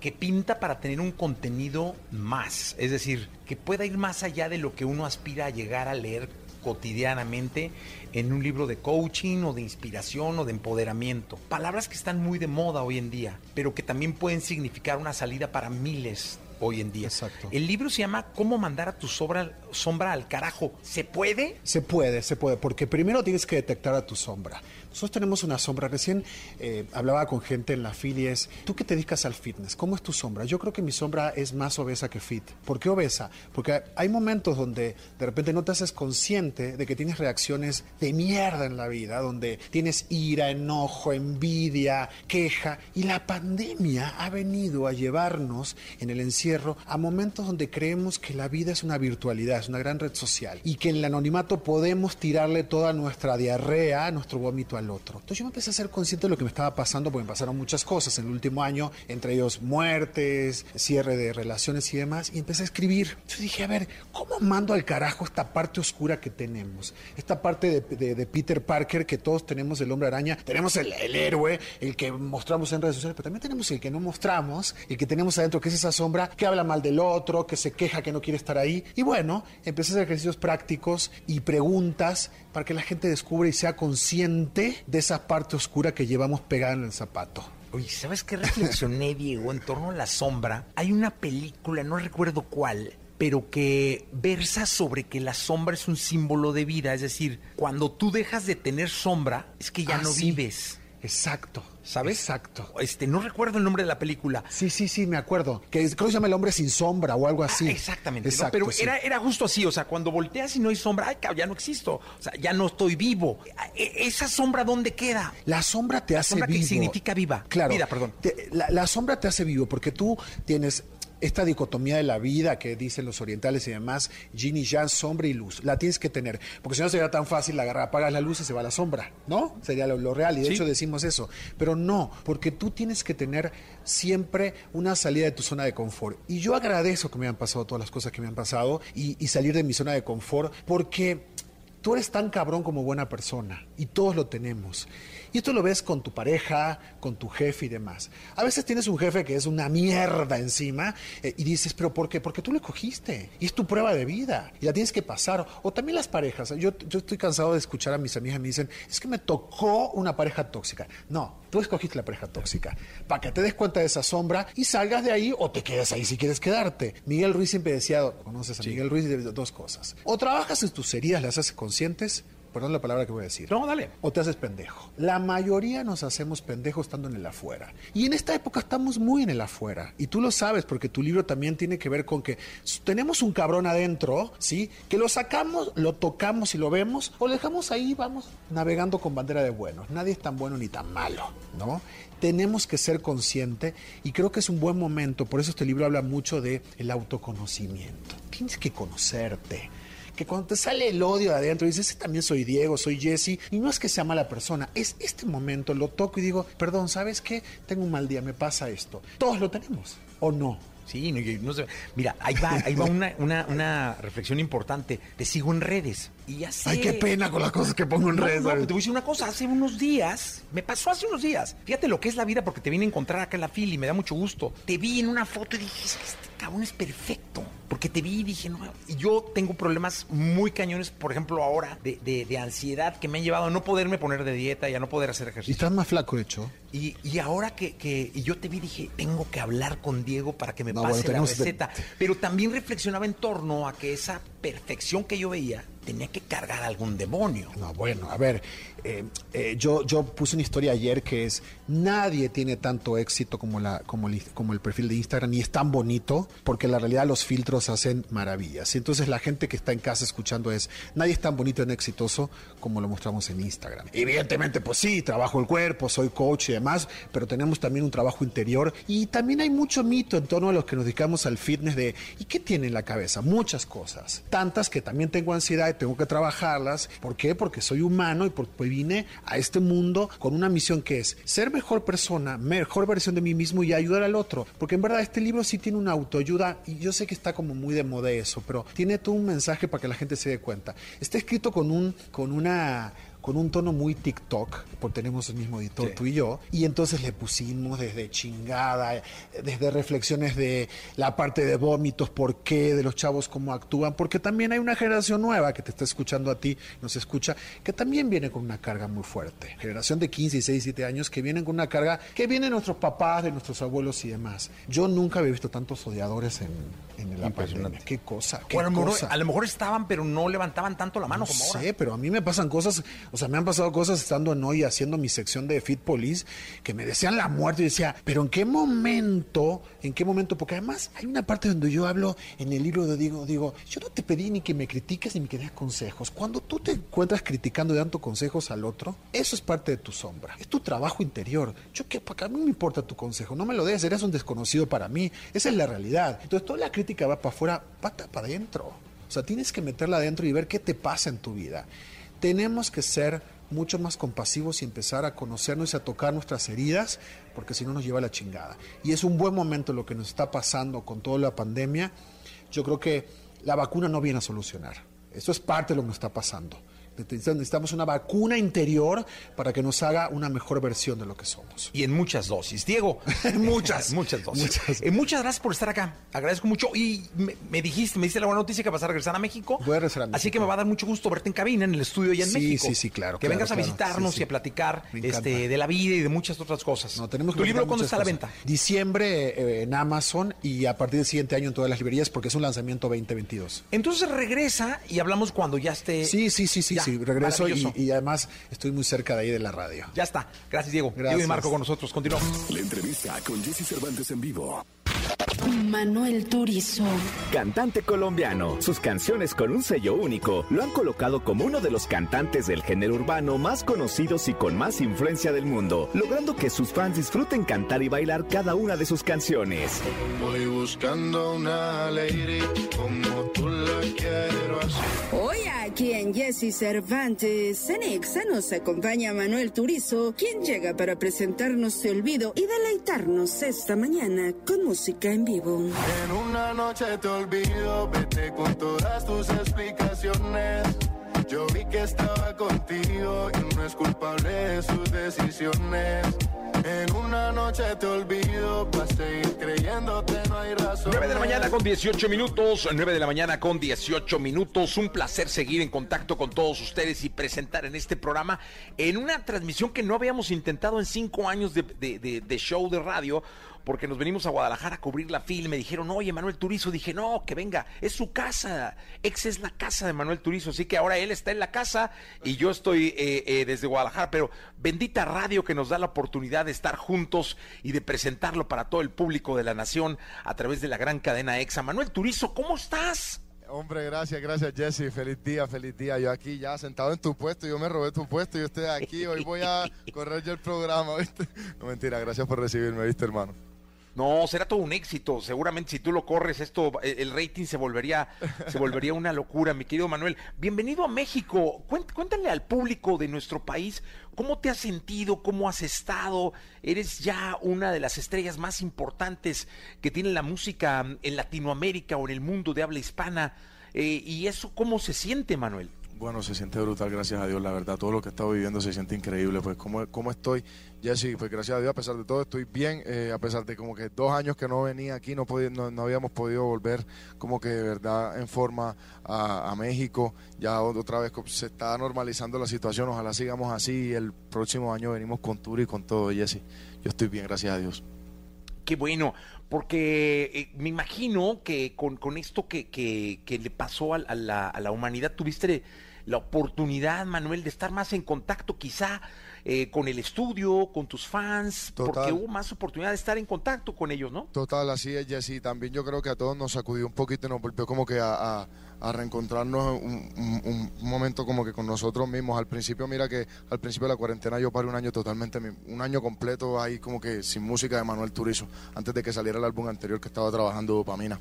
que pinta para tener un contenido más, es decir, que pueda ir más allá de lo que uno aspira a llegar a leer cotidianamente en un libro de coaching o de inspiración o de empoderamiento. Palabras que están muy de moda hoy en día, pero que también pueden significar una salida para miles hoy en día. Exacto. El libro se llama Cómo mandar a tu sombra, sombra al carajo. ¿Se puede? Se puede, se puede, porque primero tienes que detectar a tu sombra. Nosotros tenemos una sombra. Recién eh, hablaba con gente en la filies. Tú que te dedicas al fitness, ¿cómo es tu sombra? Yo creo que mi sombra es más obesa que fit. ¿Por qué obesa? Porque hay momentos donde de repente no te haces consciente de que tienes reacciones de mierda en la vida, donde tienes ira, enojo, envidia, queja. Y la pandemia ha venido a llevarnos en el encierro a momentos donde creemos que la vida es una virtualidad, es una gran red social y que en el anonimato podemos tirarle toda nuestra diarrea, nuestro vómito al otro. Entonces yo me empecé a ser consciente de lo que me estaba pasando porque me pasaron muchas cosas en el último año, entre ellos muertes, cierre de relaciones y demás, y empecé a escribir. Yo dije, a ver, ¿cómo mando al carajo esta parte oscura que tenemos? Esta parte de, Peter Parker que todos tenemos del hombre araña. Tenemos el, el héroe, el que mostramos en redes sociales, pero también tenemos el que no mostramos, el que tenemos adentro, que es esa sombra que habla mal del otro, que se queja que no quiere estar ahí. Y bueno, empecé a hacer ejercicios prácticos y preguntas para que la gente descubra y sea consciente de esa parte oscura que llevamos pegada en el zapato. Oye, ¿sabes qué reflexioné, *laughs* Diego, en torno a la sombra? Hay una película, no recuerdo cuál, pero que versa sobre que la sombra es un símbolo de vida. Es decir, cuando tú dejas de tener sombra, es que ya ah, no vives. Exacto. ¿Sabes? Exacto. Este, no recuerdo el nombre de la película. Sí, sí, sí, me acuerdo. Que creo que se llama El hombre sin sombra o algo así. Ah, exactamente. Pero era, era justo así. O sea, cuando volteas y no hay sombra, ay, ya no existo. O sea, ya no estoy vivo. E, ¿Esa sombra dónde queda? La sombra te hace sombra vivo. Que significa viva. Claro. Vida, perdón. la sombra te hace vivo porque tú tienes esta dicotomía de la vida que dicen los orientales y demás, yin y yang, sombra y luz, la tienes que tener, porque si no sería tan fácil agarrar, apagas la luz y se va la sombra, ¿no? Sería lo, real y de hecho decimos eso, pero no, porque tú tienes que tener siempre una salida de tu zona de confort. Y yo agradezco que me hayan pasado todas las cosas que me han pasado y, y salir de mi zona de confort, porque tú eres tan cabrón como buena persona y todos lo tenemos. Y esto lo ves con tu pareja, con tu jefe y demás. A veces tienes un jefe que es una mierda encima eh, y dices, pero ¿por qué? Porque tú lo cogiste y es tu prueba de vida y la tienes que pasar. O también las parejas. Yo, yo estoy cansado de escuchar a mis amigas me dicen, es que me tocó una pareja tóxica. No, tú escogiste la pareja tóxica para que te des cuenta de esa sombra y salgas de ahí o te quedes ahí si quieres quedarte. Miguel Ruiz siempre decía, conoces a Miguel Ruiz, de dos cosas. O trabajas en tus heridas, las haces conscientes perdón la palabra que voy a decir. No, dale. O te haces pendejo. La mayoría nos hacemos pendejos estando en el afuera. Y en esta época estamos muy en el afuera. Y tú lo sabes porque tu libro también tiene que ver con que tenemos un cabrón adentro, ¿sí? Que lo sacamos, lo tocamos y lo vemos, o lo dejamos ahí, vamos navegando con bandera de buenos. Nadie es tan bueno ni tan malo, ¿no? tenemos que ser conscientes y creo que es un buen momento, por eso este libro habla mucho de el autoconocimiento. Tienes que conocerte que cuando te sale el odio de adentro, dices, también soy Diego, soy Jesse, y no es que sea mala persona, es este momento, lo toco y digo, perdón, ¿sabes qué? Tengo un mal día, me pasa esto. Todos lo tenemos, ¿o no? Sí, no, sé. Mira, ahí va, ahí va una, una, una, reflexión importante. Te sigo en redes y ya sé. Ay, qué pena con las cosas que pongo en redes. No, te voy a decir una cosa. Hace unos días, me pasó hace unos días. Fíjate lo que es la vida porque te vine a encontrar acá en la fila y me da mucho gusto. Te vi en una foto y dije, este cabrón es perfecto. Porque te vi y dije, no, y yo tengo problemas muy cañones, por ejemplo, ahora, de, de, ansiedad que me han llevado a no poderme poner de dieta y a no poder hacer ejercicio. Y estás más flaco, hecho. Y, y ahora que, que y yo te vi, dije, tengo que hablar con Diego para que me pase la receta. Pero también reflexionaba en torno a que esa perfección que yo veía tenía que cargar algún demonio. No, bueno, a ver, eh, eh, yo, yo puse una historia ayer que es, nadie tiene tanto éxito como, la, como, el, como el perfil de Instagram y es tan bonito porque la realidad los filtros hacen maravillas. Y entonces la gente que está en casa escuchando es, nadie es tan bonito y exitoso como lo mostramos en Instagram. Evidentemente, pues sí, trabajo el cuerpo, soy coach y pero tenemos también un trabajo interior y también hay mucho mito en torno a los que nos dedicamos al fitness de, ¿y qué tiene en la cabeza? Muchas cosas. Tantas que también tengo ansiedad tengo que trabajarlas. ¿Por qué? Porque soy humano y porque vine a este mundo con una misión que es ser mejor persona, mejor versión de mí mismo y ayudar al otro. Porque en verdad este libro sí tiene una autoayuda y yo sé que está como muy de moda eso, pero tiene todo un mensaje para que la gente se dé cuenta. Está escrito con un con una con un tono muy TikTok, porque tenemos el mismo editor tú y yo, y entonces le pusimos desde chingada, desde reflexiones de la parte de vómitos, por qué, de los chavos cómo actúan, porque también hay una generación nueva que te está escuchando a ti, nos escucha, que también viene con una carga muy fuerte. Generación de 15, 16, 17 años que vienen con una carga que viene de nuestros papás, de nuestros abuelos y demás. Yo nunca había visto tantos odiadores en en la pandemia. Qué cosa, qué mejor, cosa. a lo mejor estaban, pero no levantaban tanto la mano No como sé, ahora. pero a mí me pasan cosas, o sea, me han pasado cosas estando en hoy haciendo mi sección de Fit Police que me decían la muerte y decía, pero ¿en qué momento? ¿En qué momento? Porque además hay una parte donde yo hablo en el libro de digo, digo, yo no te pedí ni que me critiques ni que des consejos. Cuando tú te encuentras criticando y dando consejos al otro, eso es parte de tu sombra. Es tu trabajo interior. Yo que a mí me importa tu consejo, no me lo des, eres un desconocido para mí. Esa es la realidad. Entonces toda la crítica va para afuera, pata para adentro. O sea, tienes que meterla adentro y ver qué te pasa en tu vida. Tenemos que ser mucho más compasivos y empezar a conocernos y a tocar nuestras heridas, porque si no nos lleva a la chingada. Y es un buen momento lo que nos está pasando con toda la pandemia. Yo creo que la vacuna no viene a solucionar. Eso es parte de lo que nos está pasando. Necesitamos una vacuna interior para que nos haga una mejor versión de lo que somos. Y en muchas dosis. Diego, *laughs* muchas, muchas dosis. Muchas. Eh, muchas gracias por estar acá. Agradezco mucho. Y me, me dijiste, me diste la buena noticia que vas a regresar a México. Voy a regresar a Así México. que me va a dar mucho gusto verte en cabina, en el estudio allá en Sí, México. sí, sí, claro, Que claro, vengas a visitarnos Sí, sí. y a platicar este, de la vida y de muchas otras cosas. No, tenemos que ¿Tu libro cuándo está a la venta? Diciembre eh, en Amazon y a partir del siguiente año en todas las librerías porque es un lanzamiento 2022. Entonces regresa y hablamos cuando ya esté. Sí, sí, sí, sí, Ya, sí. Regreso y, además estoy muy cerca de ahí de la radio. Ya está. Gracias, Diego. Diego y Gracias. Marco con nosotros. Continuamos. La entrevista con Jesse Cervantes en vivo. Manuel Turizo. Cantante colombiano, sus canciones con un sello único lo han colocado como uno de los cantantes del género urbano más conocidos y con más influencia del mundo, logrando que sus fans disfruten cantar y bailar cada una de sus canciones. Voy buscando una lady como tú la quiero así. Hoy aquí en Jesse Cervantes, en Exa nos acompaña Manuel Turizo, quien llega para presentarnos Te Olvido y deleitarnos esta mañana con música en. En una noche te olvido, vete con todas tus explicaciones. Yo vi que estaba contigo y no es culpable de sus decisiones. En una noche te olvido, para seguir creyéndote no hay razón. 9 de la mañana con 18 minutos, 9 de la mañana con 18 minutos. Un placer seguir en contacto con todos ustedes y presentar en este programa en una transmisión que no habíamos intentado en cinco años de, show de radio. Porque nos venimos a Guadalajara a cubrir la film. Me dijeron, oye, Manuel Turizo. Dije, no, que venga, es su casa. Ex es la casa de Manuel Turizo. Así que ahora él está en la casa y yo estoy eh, eh, desde Guadalajara. Pero bendita radio que nos da la oportunidad de estar juntos y de presentarlo para todo el público de la nación a través de la gran cadena EXA. Manuel Turizo, ¿cómo estás? Hombre, gracias, gracias Jesse. Feliz día, feliz día. Yo aquí ya sentado en tu puesto, yo me robé tu puesto, yo estoy aquí. Hoy voy a *laughs* correr yo el programa, ¿viste? No mentira, gracias por recibirme, ¿viste, hermano? No, será todo un éxito. Seguramente si tú lo corres, esto, eh, el rating se volvería, se volvería una locura, mi querido Manuel. Bienvenido a México. Cuént- Cuéntale al público de nuestro país cómo te has sentido, cómo has estado. Eres ya una de las estrellas más importantes que tiene la música en Latinoamérica o en el mundo de habla hispana. Eh, y eso, ¿cómo se siente, Manuel? Bueno, se siente brutal, gracias a Dios, la verdad. Todo lo que he estado viviendo se siente increíble. Pues, ¿cómo, cómo estoy? Jesse, pues gracias a Dios, a pesar de todo, estoy bien. eh, a pesar de como que dos años que no venía aquí, no, podía- no, no habíamos podido volver como que de verdad en forma a, México. Ya otra vez se está normalizando la situación. Ojalá sigamos así y el próximo año venimos con tour y con todo, Jesse. Yo estoy bien, gracias a Dios. Qué bueno, porque eh, me imagino que con, con esto que, que- que le pasó a la, a la humanidad tuviste la oportunidad, Manuel, de estar más en contacto quizá eh, con el estudio, con tus fans, porque hubo más oportunidad de estar en contacto con ellos, ¿no? Total, así es, Jesse. También yo creo que a todos nos sacudió un poquito y nos volvió como que a, a- a reencontrarnos un, un- un momento como que con nosotros mismos. Al principio, mira que al principio de la cuarentena yo paré un año totalmente, un año completo ahí como que sin música de Manuel Turizo, antes de que saliera el álbum anterior que estaba trabajando Dopamina.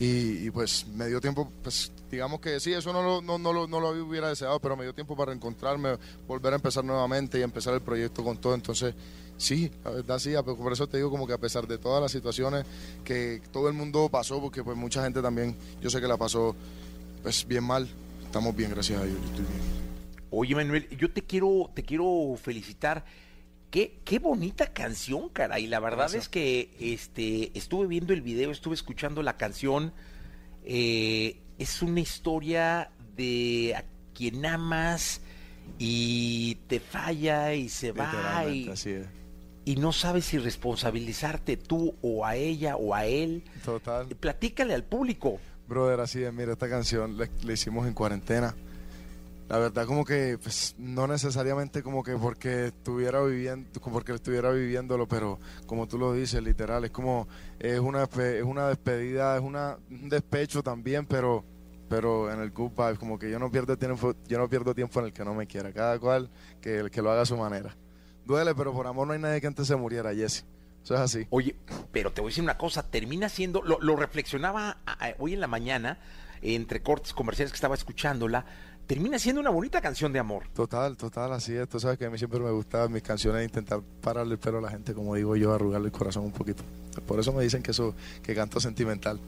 Y, y, pues me dio tiempo, pues digamos que sí, eso no lo, no, no lo, no lo hubiera deseado, pero me dio tiempo para reencontrarme, volver a empezar nuevamente y empezar el proyecto con todo. Entonces, sí, la verdad sí, por eso te digo como que a pesar de todas las situaciones que todo el mundo pasó, porque pues mucha gente también, yo sé que la pasó pues bien mal, estamos bien, gracias a Dios, yo estoy bien. Oye, Manuel, yo te quiero, te quiero felicitar. Qué, qué bonita canción, caray. La verdad Gracias. es que este, estuve viendo el video, estuve escuchando la canción. Eh, es una historia de a quien amas y te falla y se va. Y, así es. y no sabes si responsabilizarte tú o a ella o a él. Total. Platícale al público. Brother, así es, mira, esta canción la, la hicimos en cuarentena. La verdad como que pues, no necesariamente como que porque estuviera viviendo porque estuviera viviéndolo, pero como tú lo dices, literal, es como es una es una despedida, es una un despecho también, pero pero en el good vibes, como que yo no pierdo tiempo, yo no pierdo tiempo en el que no me quiera, cada cual que, que lo haga a su manera. Duele, pero por amor no hay nadie que antes se muriera, Jesse. Eso es así. Oye, pero te voy a decir una cosa, termina siendo, lo, lo reflexionaba a- a- hoy en la mañana, entre cortes comerciales que estaba escuchándola, termina siendo una bonita canción de amor. Total, total, así es. Tú sabes que a mí siempre me gustaba mis canciones intentar pararle el pelo a la gente, como digo yo, arrugarle el corazón un poquito. Por eso me dicen que eso, que canto sentimental.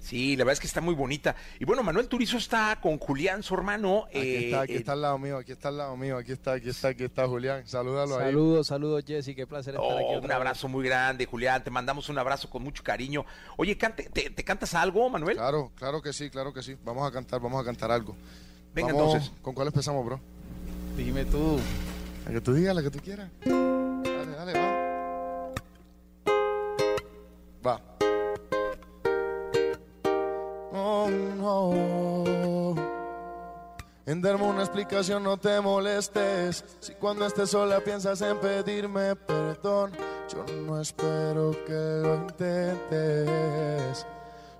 Sí, la verdad es que está muy bonita. Y bueno, Manuel Turizo está con Julián, su hermano. Aquí eh, está, aquí eh, está al lado mío, aquí está al lado mío, aquí está, aquí está, aquí está Julián. Salúdalo ahí. Saludos, saludos Jesse, qué placer estar aquí. Oh, otra un vez. abrazo muy grande, Julián. Te mandamos un abrazo con mucho cariño. Oye, cante- te, te cantas algo, Manuel? Claro, claro que sí, claro que sí. Vamos a cantar, vamos a cantar algo. Venga, Vamos- entonces. ¿Con cuál empezamos, bro? Dime tú. La que tú digas, la que tú quieras. Dale, dale, va. Va. Oh, no. En darme una explicación no te molestes. Si cuando estés sola piensas en pedirme perdón, yo no espero que lo intentes.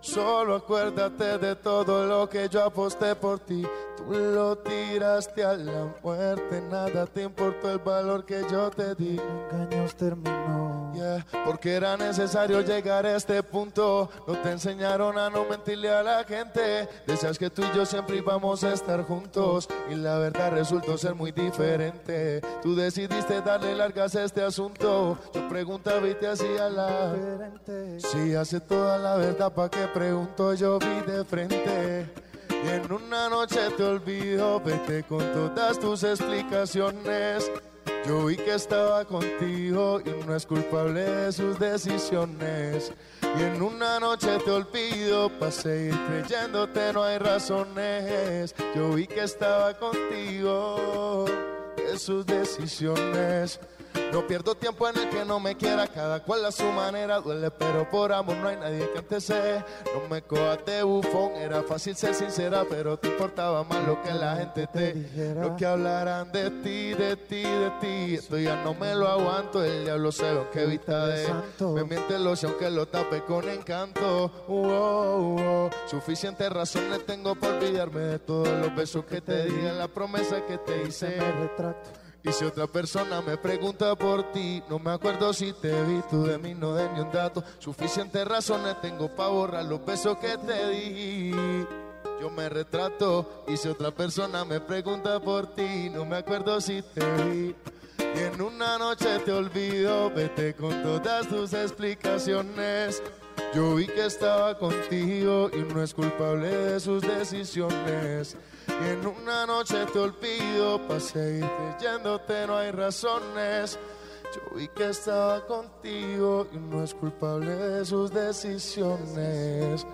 Solo acuérdate de todo lo que yo aposté por ti. Tú lo tiraste a la muerte, nada te importó el valor que yo te di. Engaños terminó. Yeah, porque era necesario llegar a este punto. No te enseñaron a no mentirle a la gente. Decías que tú y yo siempre íbamos a estar juntos. Y la verdad resultó ser muy diferente. Tú decidiste darle largas a este asunto. Yo preguntaba y te hacía la. Si hace toda la verdad, ¿pa' qué pregunto? Yo vi de frente. Y en una noche te olvido, vete con todas tus explicaciones. Yo vi que estaba contigo y no es culpable de sus decisiones. Y en una noche te olvido, para creyéndote no hay razones. Yo vi que estaba contigo de sus decisiones. No pierdo tiempo en el que no me quiera, cada cual a su manera duele, pero por amor no hay nadie que antes sé. No me cojas de bufón, era fácil ser sincera, pero te importaba más lo que la gente te dijera. Lo que hablarán de ti, de ti, de ti. Esto ya no me lo aguanto, el diablo se ve que evita de. Me miente el ocio aunque lo tape con encanto. Uh, oh, oh. Suficientes razones tengo para olvidarme de todos los besos que te di, la promesa que te hice. Y si otra persona me pregunta por ti, no me acuerdo si te vi, tú de mí no de ni un dato. Suficientes razones tengo para borrar los besos que te di. Yo me retrato y si otra persona me pregunta por ti, no me acuerdo si te vi. Y en una noche te olvido, vete con todas tus explicaciones. Yo vi que estaba contigo y no es culpable de sus decisiones. Y en una noche te olvido, para seguir creyéndote no hay razones. Yo vi que estaba contigo y no es culpable de sus decisiones.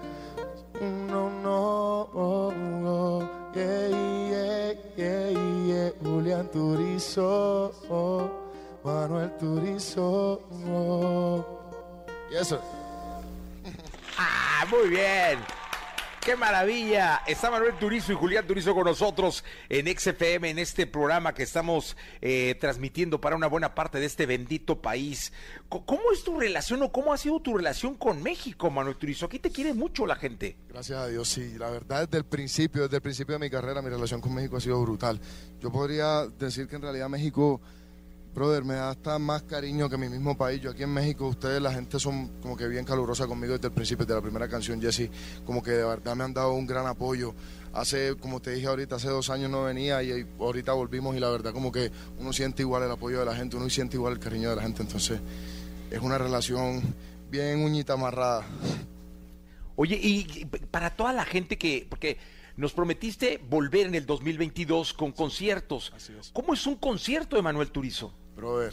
No, no, oh, oh, yeah, yeah, yeah, yeah. Julián Turizo, oh, Manuel Turizo, oh. Y eso. Ah, muy bien. ¡Qué maravilla! Está Manuel Turizo y Julián Turizo con nosotros en XFM, en este programa que estamos eh, transmitiendo para una buena parte de este bendito país. ¿Cómo es tu relación o cómo ha sido tu relación con México, Manuel Turizo? Aquí te quiere mucho la gente. Gracias a Dios, sí. La verdad, desde el principio, desde el principio de mi carrera, mi relación con México ha sido brutal. Yo podría decir que en realidad México, brother, me da hasta más cariño que mi mismo país. Yo aquí en México, ustedes, la gente son como que bien calurosa conmigo desde el principio, desde la primera canción, Jesse. Como que de verdad me han dado un gran apoyo. Hace, como te dije ahorita, hace dos años no venía y ahorita volvimos y la verdad como que uno siente igual el apoyo de la gente, uno siente igual el cariño de la gente. Entonces, es una relación bien uñita amarrada. Oye, y para toda la gente que, porque nos prometiste volver en el 2022 con conciertos. ¿Cómo es un concierto de Manuel Turizo? Brother,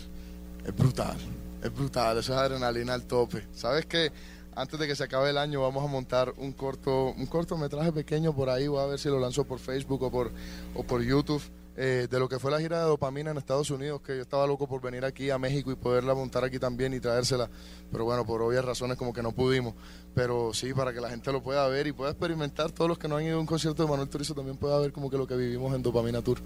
es brutal, es brutal, eso es adrenalina al tope. ¿Sabes qué? Antes de que se acabe el año vamos a montar un corto, un cortometraje pequeño por ahí, voy a ver si lo lanzo por Facebook o por, o por YouTube. eh, de lo que fue la gira de dopamina en Estados Unidos, que yo estaba loco por venir aquí a México y poderla montar aquí también y traérsela, pero bueno, por obvias razones como que no pudimos, pero sí, para que la gente lo pueda ver y pueda experimentar, todos los que no han ido a un concierto de Manuel Turizo también pueda ver como que lo que vivimos en Dopamina Tour.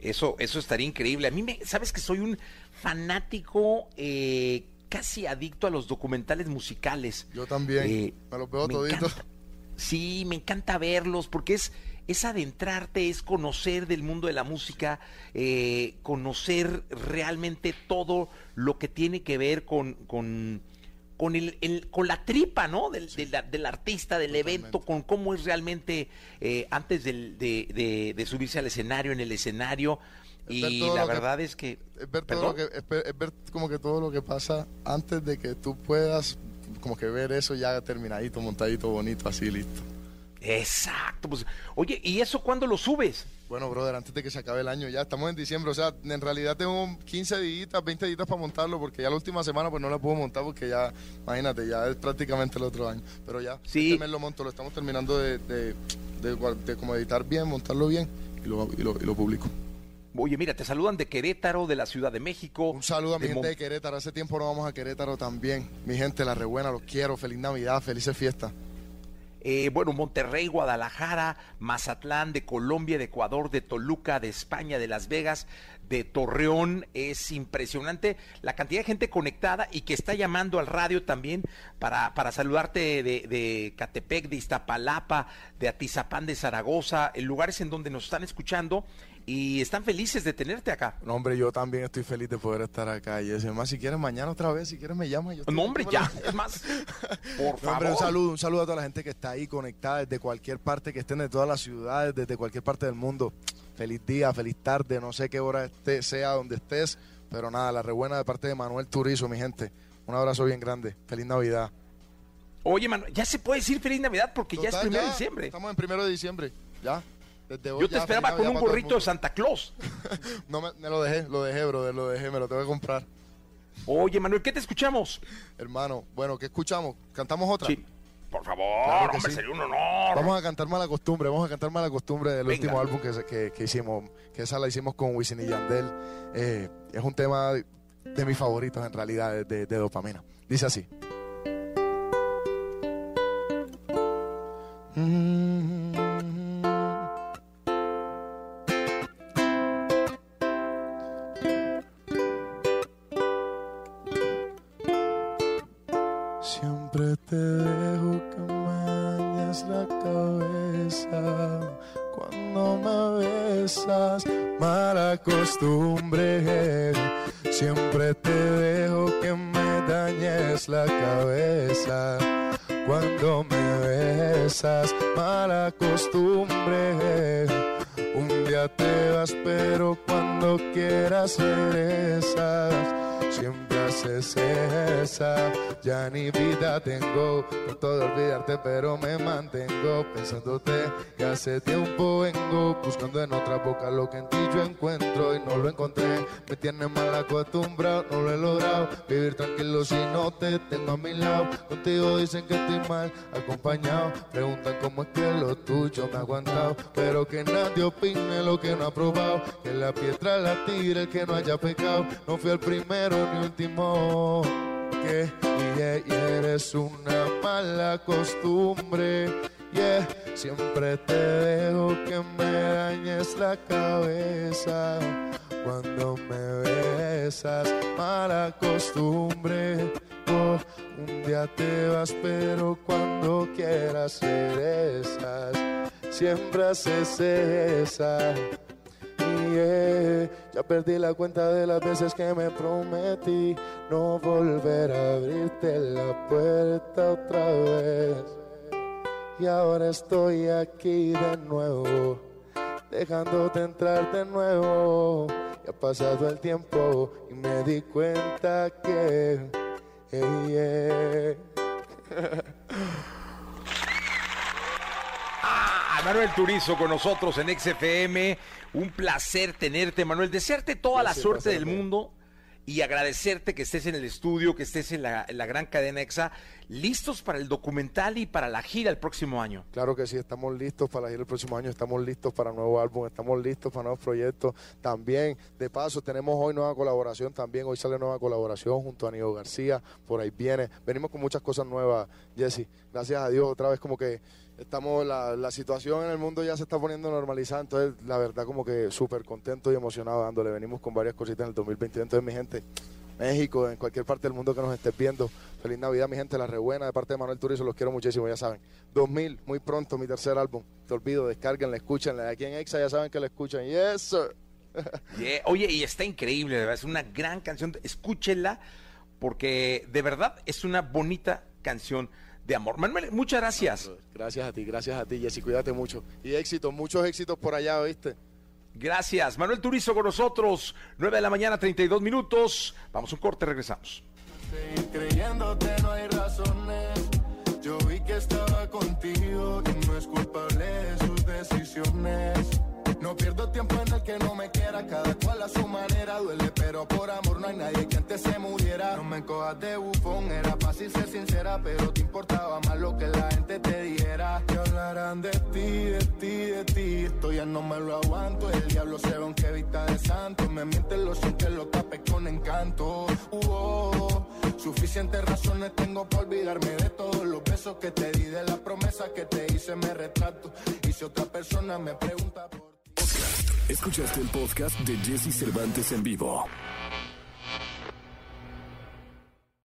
Eso, eso estaría increíble. A mí me, sabes que soy un fanático eh, casi adicto a los documentales musicales. Yo también. Eh, me los veo me encanta. Sí, me encanta verlos porque es, es adentrarte, es conocer del mundo de la música, eh, conocer realmente todo lo que tiene que ver con, con, con, el, el- con la tripa, ¿no? Del, del artista, del evento, con cómo es realmente eh, antes del- de, de- de subirse al escenario, en el escenario. Y la que- verdad es que... Es ver, todo ¿Perdón? lo que, es ver- es ver como que todo lo que pasa antes de que tú puedas como que ver eso ya terminadito, montadito, bonito, así listo. Exacto. Pues, oye, ¿y eso cuándo lo subes? Bueno, brother, antes de que se acabe el año ya, estamos en diciembre, o sea, en realidad tengo 15 días, 20 días para montarlo, porque ya la última semana pues no la puedo montar porque ya, imagínate, ya es prácticamente el otro año, pero ya, Sí. este mes lo monto, lo estamos terminando de, de, de como editar bien, montarlo bien y lo, y lo, y lo publico. Oye, mira, te saludan de Querétaro, de la Ciudad de México. Un saludo a mi gente Mon- de Querétaro, hace tiempo no vamos a Querétaro también, mi gente, la rebuena, los quiero, feliz Navidad, felices fiestas. Eh, bueno, Monterrey, Guadalajara, Mazatlán, de Colombia, de Ecuador, de Toluca, de España, de Las Vegas, de Torreón. Es impresionante la cantidad de gente conectada y que está llamando al radio también para, para saludarte de, de Catepec, de Iztapalapa, de Atizapán, de Zaragoza, en lugares en donde nos están escuchando y están felices de tenerte acá. No, hombre, yo también estoy feliz de poder estar acá. Y además, si quieres mañana otra vez, si quieres me llamas. Yo No, hombre, ya, es más, *laughs* por No, favor. hombre, un saludo, un saludo a toda la gente que está ahí conectada desde cualquier parte, que estén de todas las ciudades, desde cualquier parte del mundo. Feliz día, feliz tarde, no sé qué hora esté, sea donde estés, pero nada, la rebuena de parte de Manuel Turizo, mi gente. Un abrazo bien grande. Feliz Navidad. Oye, Manuel, ya se puede decir feliz Navidad porque ya es primero de diciembre. Estamos en primero de diciembre, ya. Desde hoy Yo te ya, esperaba con un gorrito de. Santa Claus. *laughs* No, me, me lo dejé, lo dejé, brother, lo dejé, me lo tengo que comprar. Oye, Manuel, ¿qué te escuchamos? Hermano, bueno, ¿qué escuchamos? ¿Cantamos otra? Sí. Por favor, Claro hombre, sí. sería un honor. Vamos a cantar mala costumbre, vamos a cantar mala costumbre del Venga. último álbum que, que, que hicimos, que esa la hicimos con Wisin y Yandel. Eh, es un tema de, mis favoritos en realidad, de, de- de dopamina. Dice así. Siempre pero me mantengo pensándote. Hace tiempo vengo buscando en otra boca lo que en ti yo encuentro y no lo encontré. Me tiene mal acostumbrado, no lo he logrado. Vivir tranquilo si no te tengo a mi lado. Contigo dicen que estoy mal acompañado. Preguntan cómo es que lo tuyo me ha aguantado. Pero que nadie opine lo que no ha probado. Que la piedra la tire el que no haya pecado. No fui el primero ni último. Que yeah, eres una mala costumbre. Yeah, siempre te dejo que me dañes la cabeza cuando me besas. Mala costumbre. Oh, un día te vas, pero cuando quieras regresas. Siempre haces esa. Yeah, ya perdí la cuenta de las veces que me prometí no volver a abrirte la puerta otra vez. Y ahora estoy aquí de nuevo, dejándote entrar de nuevo. Ya ha pasado el tiempo y me di cuenta que. hey, yeah. Ah, Manuel Turizo con nosotros en XFM. Un placer tenerte, Manuel. Desearte toda la suerte del mundo y agradecerte que estés en el estudio, que estés en la, gran cadena EXA, listos para el documental y para la gira el próximo año. Claro que sí, estamos listos para la gira el próximo año, estamos listos para nuevo álbum, estamos listos para nuevos proyectos. También, de paso, tenemos hoy nueva colaboración, también hoy sale nueva colaboración junto a Aníbal García, por ahí viene. Venimos con muchas cosas nuevas, Jesse. Gracias a Dios, otra vez como que estamos, la, la situación en el mundo ya se está poniendo normalizada, entonces la verdad como que súper contento y emocionado dándole. Venimos con varias cositas en el 2022, entonces mi gente, México, en cualquier parte del mundo que nos estés viendo. Feliz Navidad, mi gente, La Rebuena, de parte de Manuel Turizo, los quiero muchísimo, ya saben. 2000, muy pronto, mi tercer álbum. Te olvido, descarguenla, escúchenla. Aquí en Exa ya saben que la escuchan. Yes, sir. *laughs* Oye, y está increíble, es una gran canción. Escúchenla, porque de verdad es una bonita canción de amor. Manuel, muchas gracias. Gracias a ti, gracias a ti, Jessy, cuídate mucho. Y éxitos, muchos éxitos por allá, ¿oíste? Gracias. Manuel Turizo con nosotros. 9 de la mañana, 32 minutos. Vamos a un corte, regresamos. creyéndote no hay razones. Yo vi que estaba contigo y no es culpable de sus decisiones. No pierdo tiempo en el que no me quiera, cada cual a su manera duele, pero por amor no hay nadie que antes se muriera. No me cojas de bufón, era fácil ser sincera, pero te importaba más lo que la gente te dijera. Que hablarán de ti, de ti, de ti, esto ya no me lo aguanto. El diablo se ve aunque vista de santo, me mienten los que lo tape con encanto. Uh, suficientes razones tengo para olvidarme de todos los besos que te di, de la promesa que te hice, me retrato. Y si otra persona me pregunta por Escuchaste el podcast de Jesse Cervantes en vivo.